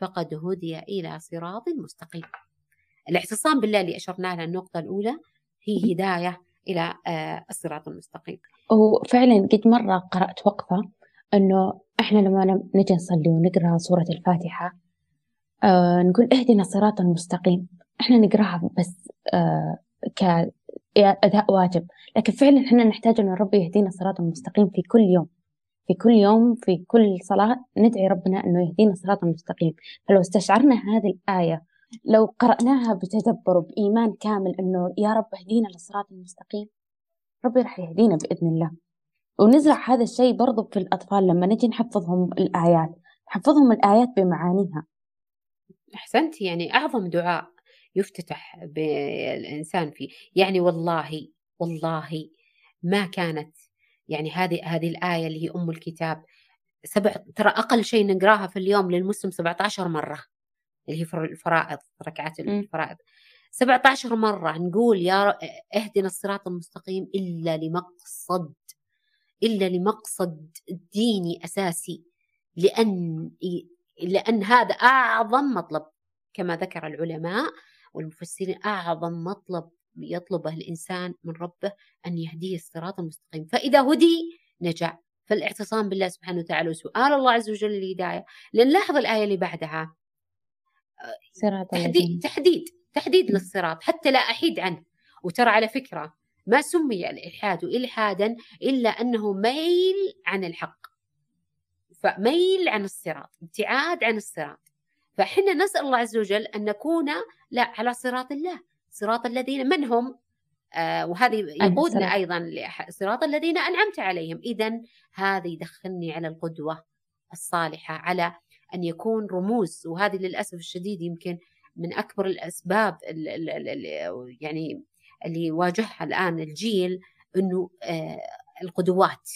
فقد هدي إلى صراط مستقيم. الاعتصام بالله اللي اشرنا لها النقطة الأولى هي هداية إلى آه، الصراط المستقيم. وفعلا قد مرة قرأت وقفة إنه إحنا لما نجي نصلي ونقرأ سورة الفاتحة آه نقول اهدنا الصراط المستقيم. إحنا نقراها بس آه كأداء واجب. لكن فعلا إحنا نحتاج إن ربي يهدينا الصراط المستقيم في كل يوم. في كل يوم في كل صلاة ندعي ربنا أنه يهدينا الصراط المستقيم فلو استشعرنا هذه الآية لو قرأناها بتدبر وبإيمان كامل إنه يا رب اهدينا للصراط المستقيم ربي راح يهدينا بإذن الله. ونزرع هذا الشيء برضو في الأطفال لما نجي نحفظهم الآيات. نحفظهم الآيات بمعانيها. أحسنت يعني أعظم دعاء. يفتتح بالإنسان فيه. يعني والله والله ما كانت يعني هذه هذه الآية اللي هي أم الكتاب سبع ترى أقل شيء نقراها في اليوم للمسلم 17 مرة اللي هي الفرائض ركعات الفرائض. 17 مرة نقول يا اهدنا الصراط المستقيم إلا لمقصد إلا لمقصد ديني أساسي لأن لأن هذا أعظم مطلب. كما ذكر العلماء والمفسرين أعظم مطلب يطلبه الإنسان من ربه أن يهديه الصراط المستقيم. فإذا هدي نجا فالاعتصام بالله سبحانه وتعالى وسؤال الله عز وجل الهداية لأن لاحظ الآية اللي بعدها. صراط تحديد تحديد تحديد للصراط. حتى لا أحيد عنه. وترى على فكرة ما سمي الإلحاد إلحادا إلا أنه ميل عن الحق. فميل عن الصراط ابتعاد عن الصراط. فحنا نسأل الله عز وجل أن نكون لا على صراط الله صراط الذين من هم؟ آه وهذه يقودنا أيضا صراط الذين أنعمت عليهم. إذا هذا يدخلني على القدوة الصالحة على أن يكون رموز. وهذه للأسف الشديد يمكن من أكبر الأسباب اللي يعني اللي يواجهها الآن الجيل أنه آه، القدوات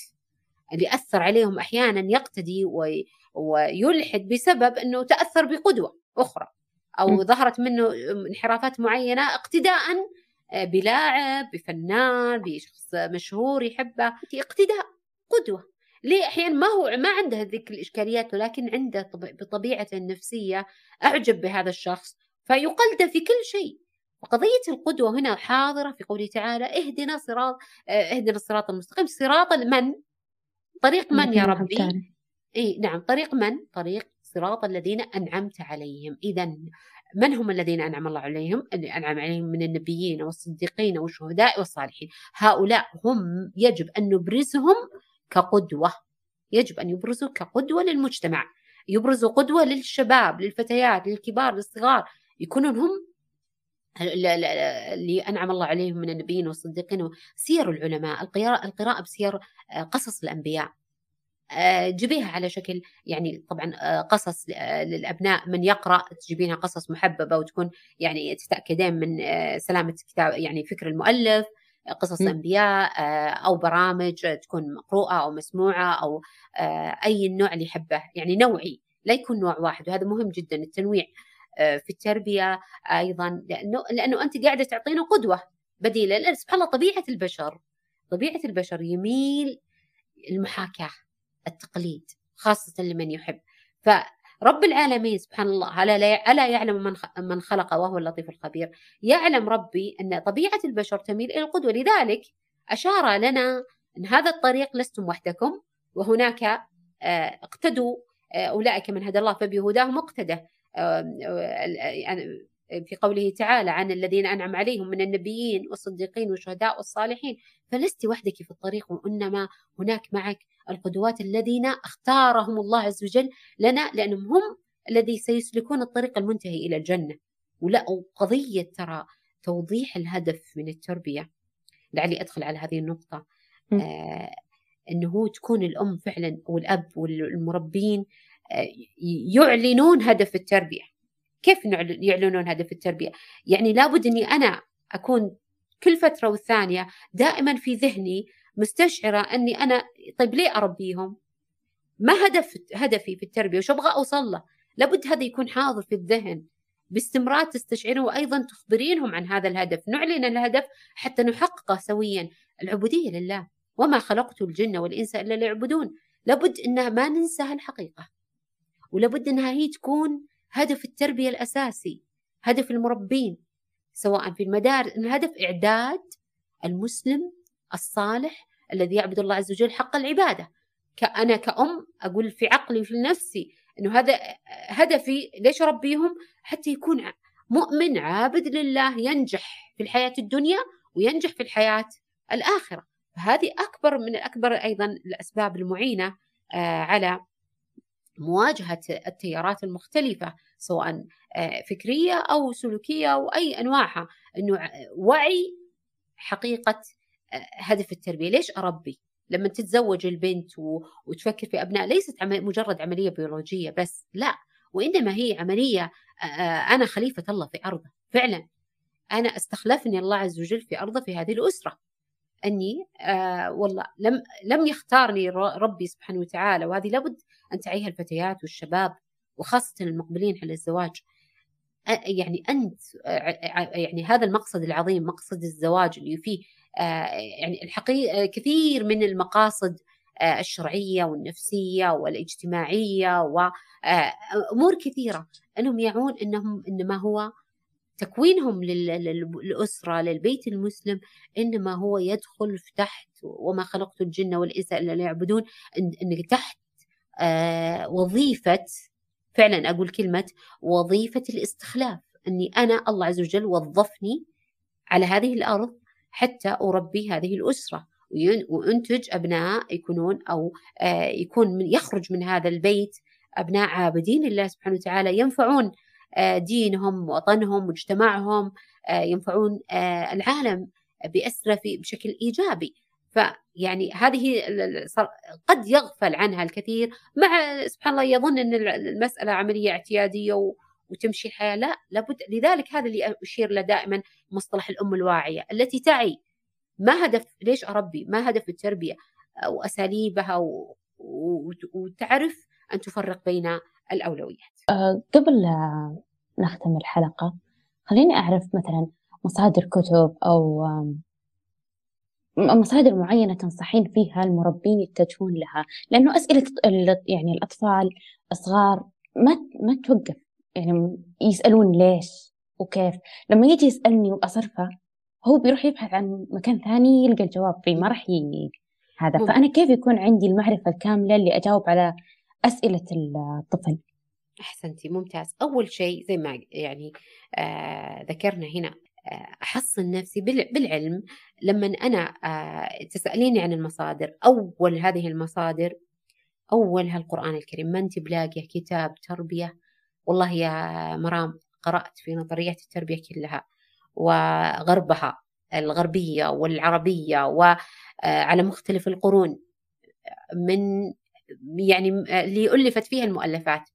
اللي أثر عليهم أحيانا يقتدي ويلحد بسبب أنه تأثر بقدوة أخرى أو ظهرت منه انحرافات معينة اقتداء آه، بلاعب بفنان بشخص مشهور يحبه اقتداء قدوة. ليه؟ أحيانا ما هو ما عنده ذيك الإشكاليات ولكن عنده بطبيعته النفسية أعجب بهذا الشخص. فيقلده في كل شيء. وقضية القدوة هنا حاضرة في قوله تعالى اهدنا صراط آه، اهدنا الصراط المستقيم. صراط من؟ طريق من يا ربي؟ إي نعم. طريق من؟ طريق صراط الذين أنعمت عليهم. اذا من هم الذين أنعم الله عليهم؟ أنعم عليهم من النبيين والصديقين والشهداء والصالحين، هؤلاء هم يجب أن نبرزهم كقدوة. يجب أن يبرزوا كقدوة للمجتمع. يبرزوا قدوة للشباب للفتيات للكبار للصغار. يكونون هم اللي أنعم الله عليهم من النبيين والصديقين. سير العلماء القراءة, القراءة بسير آه، قصص الأنبياء. آه، جيبيها على شكل يعني طبعا آه، قصص للأبناء من يقرأ تجيبينها قصص محببة وتكون يعني تتاكدين من سلامة كتاب يعني فكر المؤلف قصص أنبياء آه، أو برامج تكون مقروءة أو مسموعة أو آه، أي النوع اللي يحبه يعني نوعي لا يكون نوع واحد وهذا مهم جدا التنويع آه، في التربية أيضا لأنه لأنه أنت قاعدة تعطينه قدوة بديلة سبحان الله طبيعة البشر طبيعة البشر يميل المحاكاة. التقليد خاصة لمن يحب. ف رب العالمين سبحان الله ألا, يعلم من من خلق وهو اللطيف الخبير. يعلم ربي أن طبيعة البشر تميل إلى القدوة. لذلك أشار لنا أن هذا الطريق لستم وحدكم وهناك آه، اقتدوا آه، أولئك من هدى الله فبهداهم اقتدى يعني في قوله تعالى عن الذين أنعم عليهم من النبيين والصديقين والشهداء والصالحين فلست وحدك في الطريق وإنما هناك معك القدوات الذين اختارهم الله عز وجل لنا لأنهم هم الذي سيسلكون الطريق المنتهي إلى الجنة. ولا وقضية ترى توضيح الهدف من التربية. لعلي أدخل على هذه النقطة. آه أنه تكون الأم فعلا والأب والمربين آه يعلنون هدف التربية. كيف يعلنون هدف التربية؟ يعني لابد أني أنا أكون كل فترة والثانية دائما في ذهني مستشعرة أني أنا طيب ليه أربيهم؟ ما هدف هدفي في التربية؟ وش أبغى أوصل له؟ لابد هذا يكون حاضر في الذهن باستمرار تستشعرون وأيضا تخبرينهم عن هذا الهدف نعلن الهدف حتى نحققه سويا. العبودية لله وما خلقت الجن والإنس إلا ليعبدون. لابد أنها ما ننسى هالحقيقة ولابد أنها هي تكون هدف التربية الأساسي هدف المربين سواء في المدارس الهدف إعداد المسلم الصالح الذي يعبد الله عز وجل حق العبادة. أنا كأم أقول في عقلي وفي نفسي أنه هذا هدفي ليش أربيهم؟ حتى يكون مؤمن عابد لله ينجح في الحياة الدنيا وينجح في الحياة الآخرة. فهذه أكبر من أكبر أيضا الأسباب المعينة آه، على مواجهة التيارات المختلفة سواء آه، فكرية أو سلوكية أو أي أنواعها. أنه وعي حقيقة آه، هدف التربية. ليش أربي؟ لما تتزوج البنت وتفكر في أبناء ليست مجرد عملية بيولوجية بس لا. وإنما هي عملية أنا خليفة الله في أرضه. فعلا أنا استخلفني الله عز وجل في أرضه في هذه الأسرة. أني آه والله لم لم يختارني ربي سبحانه وتعالى وهذه لابد أن تعيها الفتيات والشباب وخاصة المقبلين على الزواج. يعني أنت يعني هذا المقصد العظيم مقصد الزواج اللي فيه يعني الحقيقة كثير من المقاصد الشرعية والنفسية والاجتماعية وأمور كثيرة. أنهم يعون أنهم إنما هو تكوينهم للأسرة للبيت المسلم إنما هو يدخل في تحت وما خلقت الجن والإنس إلا ليعبدون. إن تحت وظيفة فعلا أقول كلمة وظيفة الاستخلاف. أني أنا الله عز وجل وظفني على هذه الأرض حتى أربي هذه الأسرة. وأنتج أبناء يكونون أو آه، يكون من يخرج من هذا البيت أبناء عابدين لله سبحانه وتعالى ينفعون آه، دينهم وطنهم مجتمعهم آه، ينفعون العالم بأسرة بشكل إيجابي. فيعني هذه قد يغفل عنها الكثير. مع سبحان الله يظن أن المسألة عملية اعتيادية وتمشي الحياة. لا لابد لذلك هذا اللي أشير له دائما مصطلح الأم الواعية التي تعي ما هدف ليش أربي؟ ما هدف التربية؟ وأساليبها. وتعرف أن تفرق بين الأولويات أه قبل نختم الحلقة خليني أعرف مثلا مصادر كتب أو مصادر معينة تنصحين فيها المربين يتجهون لها لأنه أسئلة يعني الأطفال الصغار ما ما توقف يعني يسألون ليش وكيف لما يجي يسألني وأصرفه هو بيروح يبحث عن مكان ثاني يلقى الجواب فيه ما راح. هذا. فأنا كيف يكون عندي المعرفة الكاملة اللي أجاوب على أسئلة الطفل. أحسنتي ممتاز. أول شيء زي ما يعني آه ذكرنا هنا آه أحصن نفسي بالعلم. لما أنا آه تسأليني عن المصادر أول هذه المصادر أولها القرآن الكريم. ما أنت بلاقية كتاب تربية؟ والله يا مرام قرأت في نظريات التربية كلها وغربها الغربية والعربية وعلى مختلف القرون. من يعني اللي ألفت فيها المؤلفات.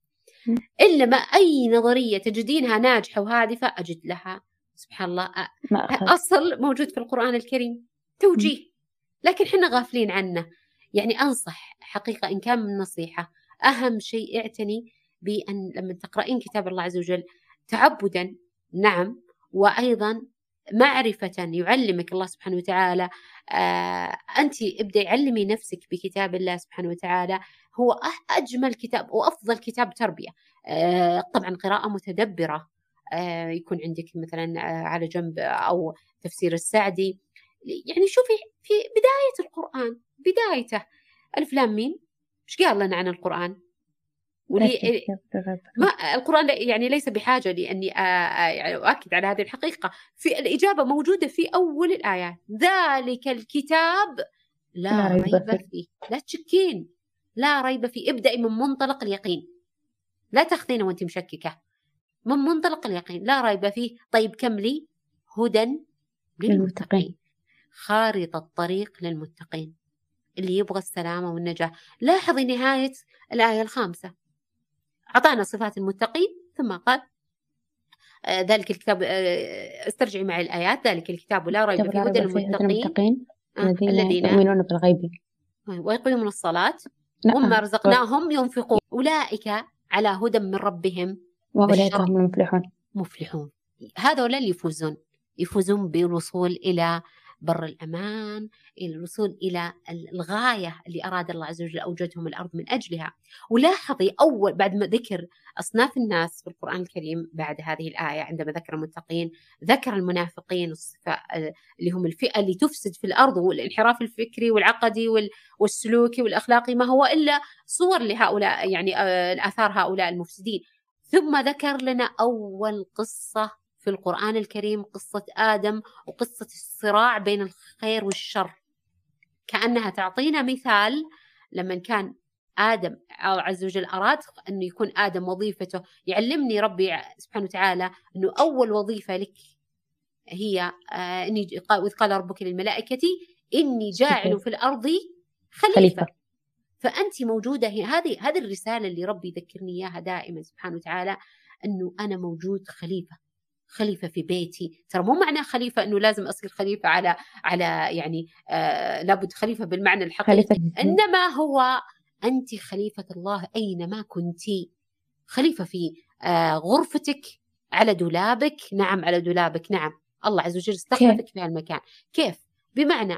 إلا ما أي نظرية تجدينها ناجحة وهادفة أجد لها سبحان الله أصل موجود في القرآن الكريم. توجيه. لكن حنا غافلين عنه. يعني أنصح حقيقة إن كان من نصيحة. أهم شيء اعتني بأن لما تقرأين كتاب الله عز وجل تعبدا نعم وأيضا معرفة يعلمك الله سبحانه وتعالى. آه أنت ابدأ علمي نفسك بكتاب الله سبحانه وتعالى. هو أجمل كتاب وأفضل كتاب تربية. آه طبعا قراءة متدبرة. آه يكون عندك مثلا على جنب أو تفسير السعدي. يعني شوفي في بداية القرآن بدايته. ألف مين إيش قال لنا عن القرآن؟ ولي ما القرآن يعني ليس بحاجة لأني يعني أؤكد على هذه الحقيقة. في الإجابة موجودة في أول الآيات. ذلك الكتاب لا, لا ريب, ريب فيه. فيه. لا تشكين. لا ريب فيه. ابدأي من منطلق اليقين. لا تاخذينه وأنت مشككة. من منطلق اليقين. لا ريب فيه. طيب كملي هدى للمتقين. خارطة طريق للمتقين. اللي يبغى السلامة والنجاة. لاحظي نهاية الآية الخامسة. أعطانا صفات المتقين ثم قال آه، ذلك الكتاب آه، استرجعي معي الآيات ذلك الكتاب لا ريب فيه هدى للمتقين. آه، الذين يؤمنون بالغيب. ويقيمون الصلاة نعم. وما رزقناهم ينفقون. أولئك على هدى من ربهم. وأولئك هم المفلحون. مفلحون. هذول اللي يفوزون يفوزون بالوصول إلى بر الأمان الوصول إلى الغاية اللي أراد الله عز وجل أوجدهم الأرض من أجلها. ولاحظي أول بعد ما ذكر أصناف الناس في القرآن الكريم بعد هذه الآية عندما ذكر المتقين ذكر المنافقين اللي هم الفئة اللي تفسد في الأرض والانحراف الفكري والعقدي والسلوكي والأخلاقي ما هو إلا صور لهؤلاء يعني آه، آثار هؤلاء المفسدين. ثم ذكر لنا أول قصة في القرآن الكريم قصة آدم وقصة الصراع بين الخير والشر. كأنها تعطينا مثال لما كان آدم عز وجل أراد أنه يكون آدم وظيفته. يعلمني ربي سبحانه وتعالى أنه أول وظيفة لك هي آه، إني وإذ قال ربك للملائكة إني جاعل في الأرض خليفة, خليفة. فأنت موجودة هنا. هذه هذه الرسالة اللي ربي يذكرني إياها دائما سبحانه وتعالى أنه أنا موجود خليفة. خليفة في بيتي. ترى مو معنى خليفة أنه لازم أصير خليفة على على يعني آه لابد خليفة بالمعنى الحقيقي. خليفة. إنما هو أنت خليفة الله أينما كنت. خليفة في آه غرفتك على دولابك. نعم على دولابك. نعم. الله عز وجل استخلفك في هالمكان. كيف؟ بمعنى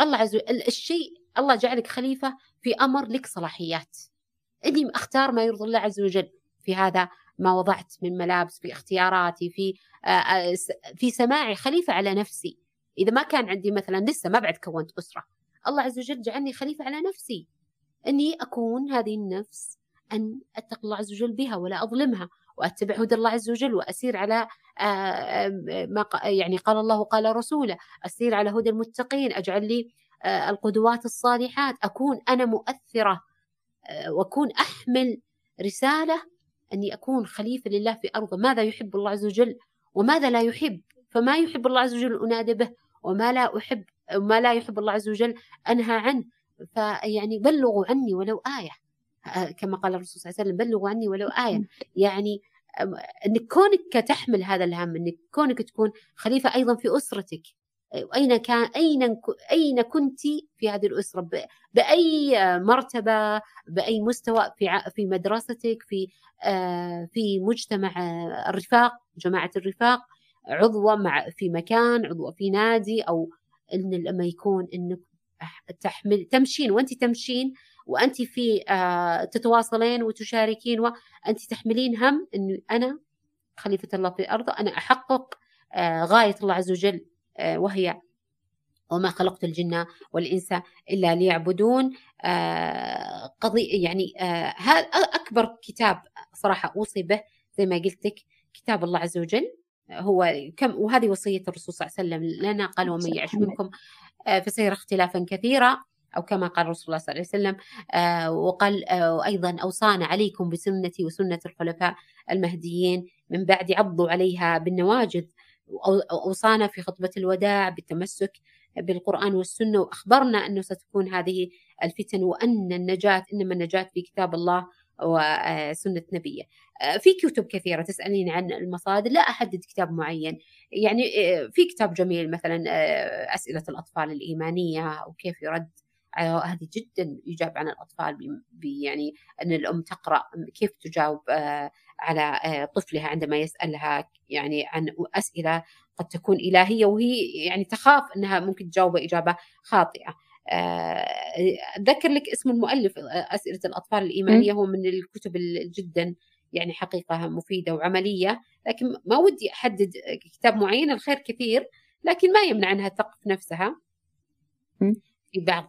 الله عز وجل الشيء الله جعلك خليفة في أمر لك صلاحيات. إني أختار ما يرضي الله عز وجل في هذا ما وضعت من ملابس في اختياراتي في آه، آه، في سماعي خليفة على نفسي. إذا ما كان عندي مثلا لسه ما بعد كونت أسرة. الله عز وجل جعلني خليفة على نفسي. أني أكون هذه النفس أن أتقي الله عز وجل بها ولا أظلمها وأتبع هدى الله عز وجل وأسير على آه، ما يعني قال الله وقال رسوله أسير على هدى المتقين أجعل لي القدوات الصالحات أكون أنا مؤثرة وأكون أحمل رسالة أني أكون خليفة لله في أرضه ماذا يحب الله عز وجل؟ وماذا لا يحب؟ فما يحب الله عز وجل أنادى به وما لا أحب ما لا يحب الله عز وجل أنهى عنه. فيعني بلغوا عني ولو آية. كما قال الرسول صلى الله عليه وسلم بلغوا عني ولو آية. يعني أنك كونك تحمل هذا الهم أنك كونك تكون خليفة أيضا في أسرتك أين كان أين أين كنت في هذه الأسرة؟ بأي مرتبة؟ بأي مستوى؟ في في مدرستك؟ في آه، في مجتمع الرفاق جماعة الرفاق؟ عضوة مع في مكان عضوة في نادي؟ أو إن لما يكون إنك تحمل تمشين وأنت تمشين وأنت في آه، تتواصلين وتشاركين وأنت تحملين هم إنه أنا خليفة الله في الأرض أنا أحقق آه، غاية الله عز وجل. وهي وما خلقت الجن والإنس إلا ليعبدون. آه، قضية يعني آه، هذا أكبر كتاب صراحة أوصي به زي ما قلت لك كتاب الله عز وجل. هو كم وهذه وصية الرسول صلى الله عليه وسلم لنا قال ومن يعش منكم فسيرى اختلافا كثيرا أو كما قال رسول الله صلى الله عليه وسلم وقال وأيضا أوصانا عليكم بسنتي وسنة الخلفاء المهديين من بعد عضوا عليها بالنواجذ أوصانا في خطبة الوداع بالتمسك بالقرآن والسنة وأخبرنا أنه ستكون هذه الفتن وأن النجاة إنما النجاة في كتاب الله وسنة نبيه. في كتب كثيرة تسألين عن المصادر لا أحدد كتاب معين. يعني في كتاب جميل مثلا أسئلة الأطفال الإيمانية وكيف يرد هذه جدا يجاب عن الأطفال يعني أن الأم تقرأ كيف تجاوب على طفلها عندما يسألها يعني عن أسئلة قد تكون إلهية وهي يعني تخاف أنها ممكن تجاوب إجابة خاطئة. أذكر لك اسم المؤلف أسئلة الأطفال الإيمانية هو من الكتب جدا يعني حقيقة مفيدة وعملية لكن ما ودي أحدد كتاب معين الخير كثير لكن ما يمنع أنها تثقف نفسها في بعض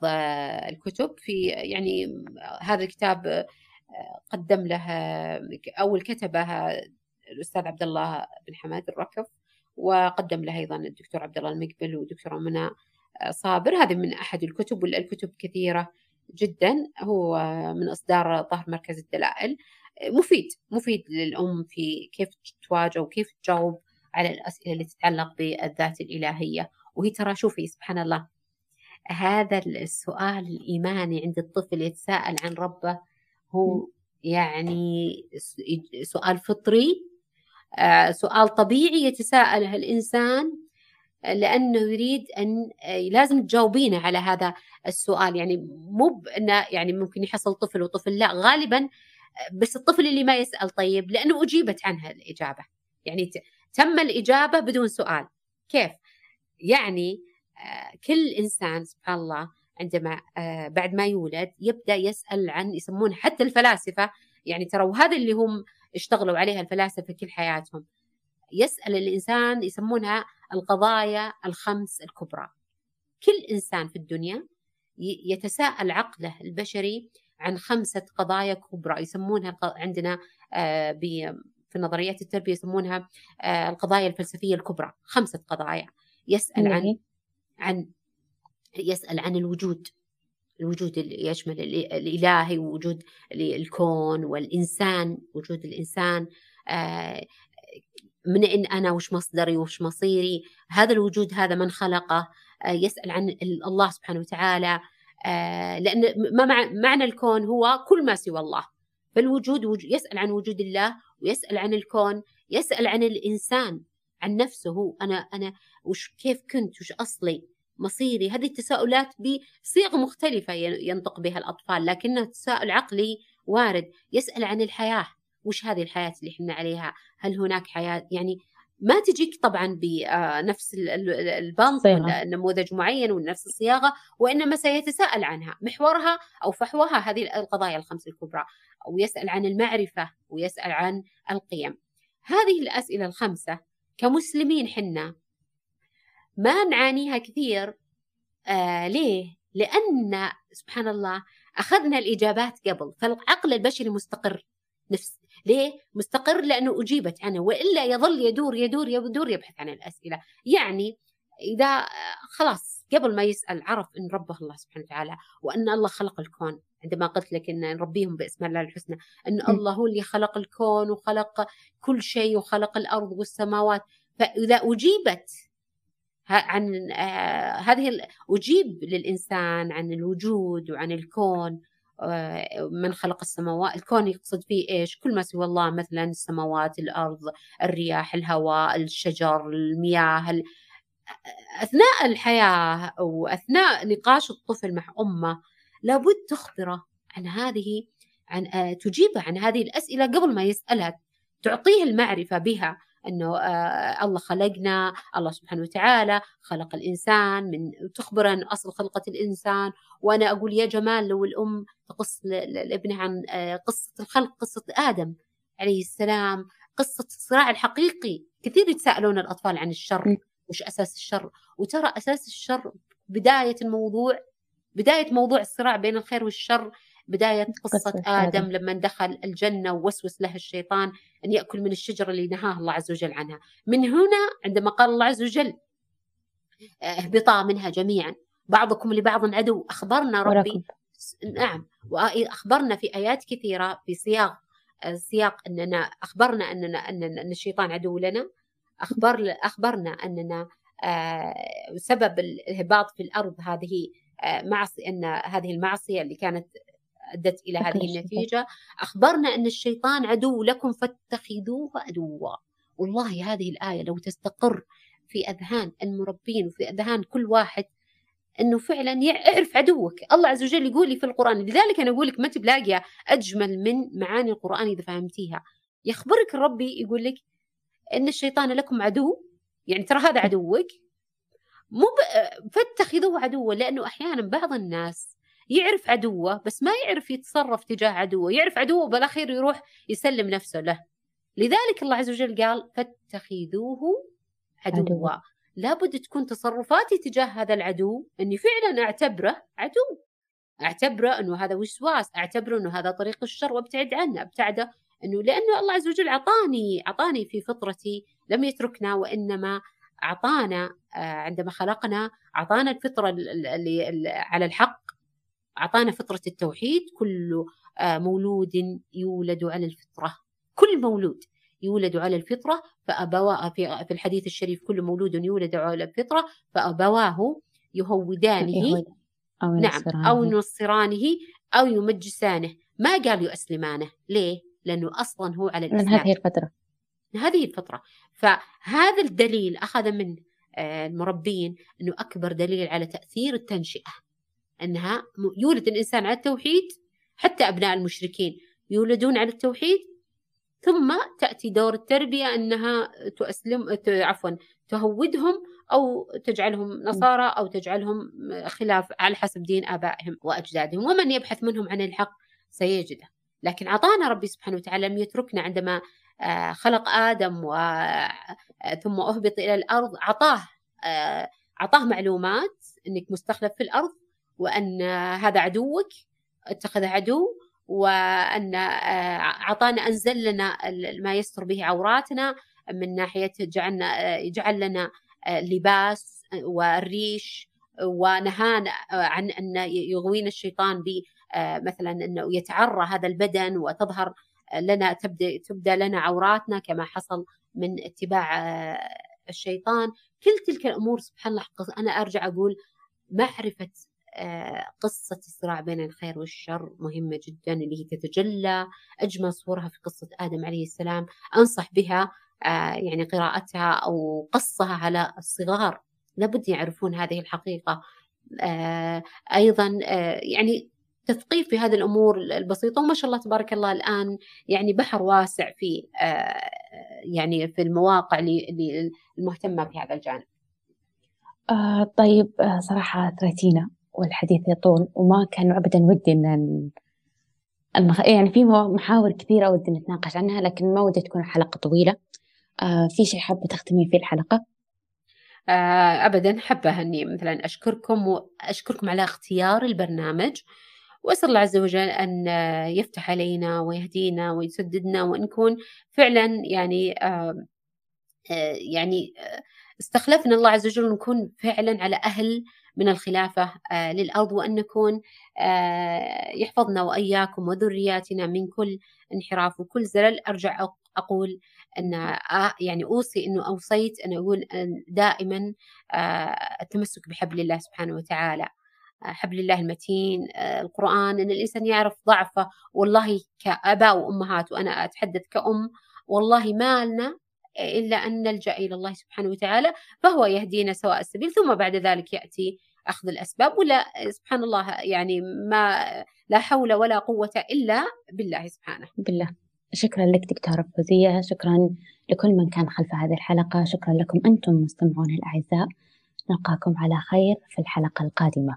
الكتب. في يعني هذا الكتاب قدم لها أول كتبها الأستاذ عبد الله بن حماد الركف وقدم لها أيضا الدكتور عبد الله المقبل والدكتورة منى صابر. هذه من أحد الكتب والكتب كثيرة جدا. هو من إصدار ظهر مركز الدلائل. مفيد مفيد للأم في كيف تواجه وكيف تجاوب على الأسئلة اللي تتعلق بالذات الإلهية. وهي ترى شوفي سبحان الله هذا السؤال الإيماني عند الطفل يتساءل عن ربه هو يعني سؤال فطري آه، سؤال طبيعي يتساءله الإنسان لأنه يريد أن آه، لازم تجاوبينه على هذا السؤال. يعني مو أنه يعني ممكن يحصل طفل وطفل لا غالبا آه، بس الطفل اللي ما يسأل طيب لأنه أجيبت عنها الإجابة. يعني تم الإجابة بدون سؤال. كيف؟ يعني كل إنسان سبحان الله عندما بعد ما يولد يبدأ يسأل عن يسمون حتى الفلاسفة يعني ترى وهذا اللي هم اشتغلوا عليها الفلاسفة كل حياتهم. يسأل الإنسان يسمونها القضايا الخمس الكبرى. كل إنسان في الدنيا يتساءل عقله البشري عن خمسة قضايا كبرى. يسمونها عندنا آه، في نظريات التربية يسمونها آه، القضايا الفلسفية الكبرى. خمسة قضايا. يسأل عن عن يسأل عن الوجود الوجود اللي يشمل الإلهي ووجود الكون والإنسان وجود الإنسان آه، من إن أنا وش مصدري وش مصيري. هذا الوجود هذا من خلقه. آه، يسأل عن الله سبحانه وتعالى. آه، لأن معنى الكون هو كل ما سوى الله. فالوجود يسأل عن وجود الله ويسأل عن الكون يسأل عن الإنسان عن نفسه. أنا أنا وش كيف كنت؟ وش أصلي؟ مصيري. هذه التساؤلات بصيغ مختلفة ينطق بها الأطفال لكنه تساؤل عقلي وارد. يسأل عن الحياة. وش هذه الحياة اللي إحنا عليها؟ هل هناك حياة؟ يعني ما تجيك طبعا بنفس البنط ولا نموذج معين ونفس الصياغة وإنما سيتساءل عنها. محورها أو فحوها هذه القضايا الخمس الكبرى. ويسأل عن المعرفة ويسأل عن القيم. هذه الأسئلة الخمسة كمسلمين حنا ما نعانيها كثير آه ليه؟ لأن سبحان الله أخذنا الإجابات قبل فالعقل البشري مستقر نفس ليه؟ مستقر لأنه أجيبت عنه وإلا يظل يدور يدور يدور يبحث عن الأسئلة يعني إذا آه، خلاص قبل ما يسأل عرف أن ربه الله سبحانه وتعالى وأن الله خلق الكون عندما قلت لك أن نربيهم باسم الله الحسنى أن. الله هو اللي خلق الكون وخلق كل شيء وخلق الأرض والسماوات فإذا أجيبت عن آه، هذه أجيب للإنسان عن الوجود وعن الكون آه، من خلق السماوات الكون يقصد فيه إيش؟ كل ما سوى الله مثلا السماوات الأرض الرياح الهواء الشجر المياه أثناء الحياة وأثناء نقاش الطفل مع أمه لابد تخبره عن هذه عن آه، تجيبه عن هذه الأسئلة قبل ما يسألها تعطيه المعرفة بها. إنه آه الله خلقنا الله سبحانه وتعالى خلق الإنسان من تخبر عن أصل خلقة الإنسان. وأنا أقول يا جمال لو الأم تقص لابنها عن آه قصة الخلق قصة آدم عليه السلام قصة الصراع الحقيقي. كثير يتساءلون الأطفال عن الشر وش أساس الشر؟ وترى أساس الشر بداية الموضوع بداية موضوع الصراع بين الخير والشر. بداية قصة آدم لما دخل الجنة ووسوس له الشيطان أن يأكل من الشجرة اللي نهاه الله عز وجل عنها. من هنا عندما قال الله عز وجل اهبطا منها جميعا. بعضكم لبعض عدو. أخبرنا ربي. نعم. وأخبرنا في آيات كثيرة في سياق سياق أننا أخبرنا أننا أن الشيطان عدو لنا. أخبر أخبرنا أننا آه، سبب الهباط في الأرض هذه آه، معصية أن هذه المعصية اللي كانت أدت إلى هذه النتيجة. أخبرنا أن الشيطان عدو لكم فاتخذوه عدوا. والله هذه الآية لو تستقر في أذهان المربين وفي أذهان كل واحد أنه فعلا يعرف عدوك. الله عز وجل يقول لي في القرآن لذلك أنا أقول لك ما تبلاقي أجمل من معاني القرآن إذا فهمتيها. يخبرك ربي يقول لك أن الشيطان لكم عدو يعني ترى هذا عدوك. مو فاتخذوه عدوا لأنه أحيانا بعض الناس يعرف عدوه بس ما يعرف يتصرف تجاه عدوه يعرف عدوه بالأخير يروح يسلم نفسه له. لذلك الله عز وجل قال فاتخذوه عدوا. عدو. لابد تكون تصرفاتي تجاه هذا العدو إني فعلا أعتبره عدو. أعتبره إنه هذا وسواس أعتبره إنه هذا طريق الشر وأبتعد عنه أبتعده إنه لأنه الله عز وجل أعطاني أعطاني في فطرتي لم يتركنا وإنما أعطانا آه، عندما خلقنا أعطانا الفطرة اللي على الحق. أعطانا فطرة التوحيد كل آه، مولود يولد على الفطرة. كل مولود يولد على الفطرة فأبواه في الحديث الشريف كل مولود يولد على الفطرة فأبواه يهودانه. أو نعم أو ينصرانه أو يمجسانه. ما قال يؤسلمانه ليه؟ لأنه أصلا هو على الإسلام. من هذه الفترة. هذه الفترة. فهذا الدليل أخذ من آه، المربين أنه أكبر دليل على تأثير التنشئة. أنها يولد الإنسان على التوحيد حتى أبناء المشركين يولدون على التوحيد ثم تأتي دور التربية أنها تؤسلم عفوا تهودهم أو تجعلهم نصارى أو تجعلهم خلاف على حسب دين آبائهم وأجدادهم ومن يبحث منهم عن الحق سيجده. لكن أعطانا ربي سبحانه وتعالى لم يتركنا عندما آه، خلق آدم و آه، ثم أهبط إلى الأرض أعطاه آه، أعطاه معلومات أنك مستخلف في الأرض وأن هذا عدوك اتخذ عدو وأن أعطانا أنزل لنا ما يستر به عوراتنا من ناحية جعلنا جعل لنا اللباس والريش ونهانا عن أن يغوينا الشيطان ب مثلا أنه يتعرى هذا البدن وتظهر لنا تبدأ تبدأ لنا عوراتنا كما حصل من اتباع الشيطان. كل تلك الأمور سبحان الله أنا أرجع أقول معرفة قصة الصراع بين الخير والشر مهمة جدا اللي هي تتجلى أجمل صورها في قصة آدم عليه السلام. أنصح بها آه، يعني قراءتها أو قصها على الصغار. لابد يعرفون هذه الحقيقة. آه، أيضا آه، يعني تثقيف في هذه الأمور البسيطة. وما شاء الله تبارك الله الآن يعني بحر واسع في يعني في المواقع المهتمة في هذا الجانب. آه طيب صراحة أثريتينا والحديث يطول وما كان أبدا ودي أن المخ... يعني في محاور كثيرة ودي نتناقش عنها لكن ما ودي تكون حلقة طويلة آه في شيء حابة تختمين فيه الحلقة؟ آه أبدا حابة أني مثلا أشكركم وأشكركم على اختيار البرنامج وأسأل الله عز وجل أن يفتح علينا ويهدينا ويسددنا ونكون فعلا يعني آه يعني استخلفنا الله عز وجل نكون فعلا على أهل من الخلافة آه للأرض وأن نكون آه يحفظنا وإياكم وذرياتنا من كل انحراف وكل زلل. أرجع أقول أن آه، يعني أوصي أنه أوصيت أن أقول دائما التمسك بحبل الله سبحانه وتعالى. حبل الله المتين القرآن أن الإنسان يعرف ضعفه. والله كأباء وأمهات وأنا أتحدث كأم والله ما لنا إلا أن نلجأ إلى الله سبحانه وتعالى فهو يهدينا سواء السبيل ثم بعد ذلك يأتي أخذ الأسباب ولا سبحان الله يعني ما لا حول ولا قوة إلا بالله سبحانه. بالله. شكرا لك دكتورة فوزية شكرا لكل من كان خلف هذه الحلقة شكرا لكم أنتم مستمعون الأعزاء. نلقاكم على خير في الحلقة القادمة.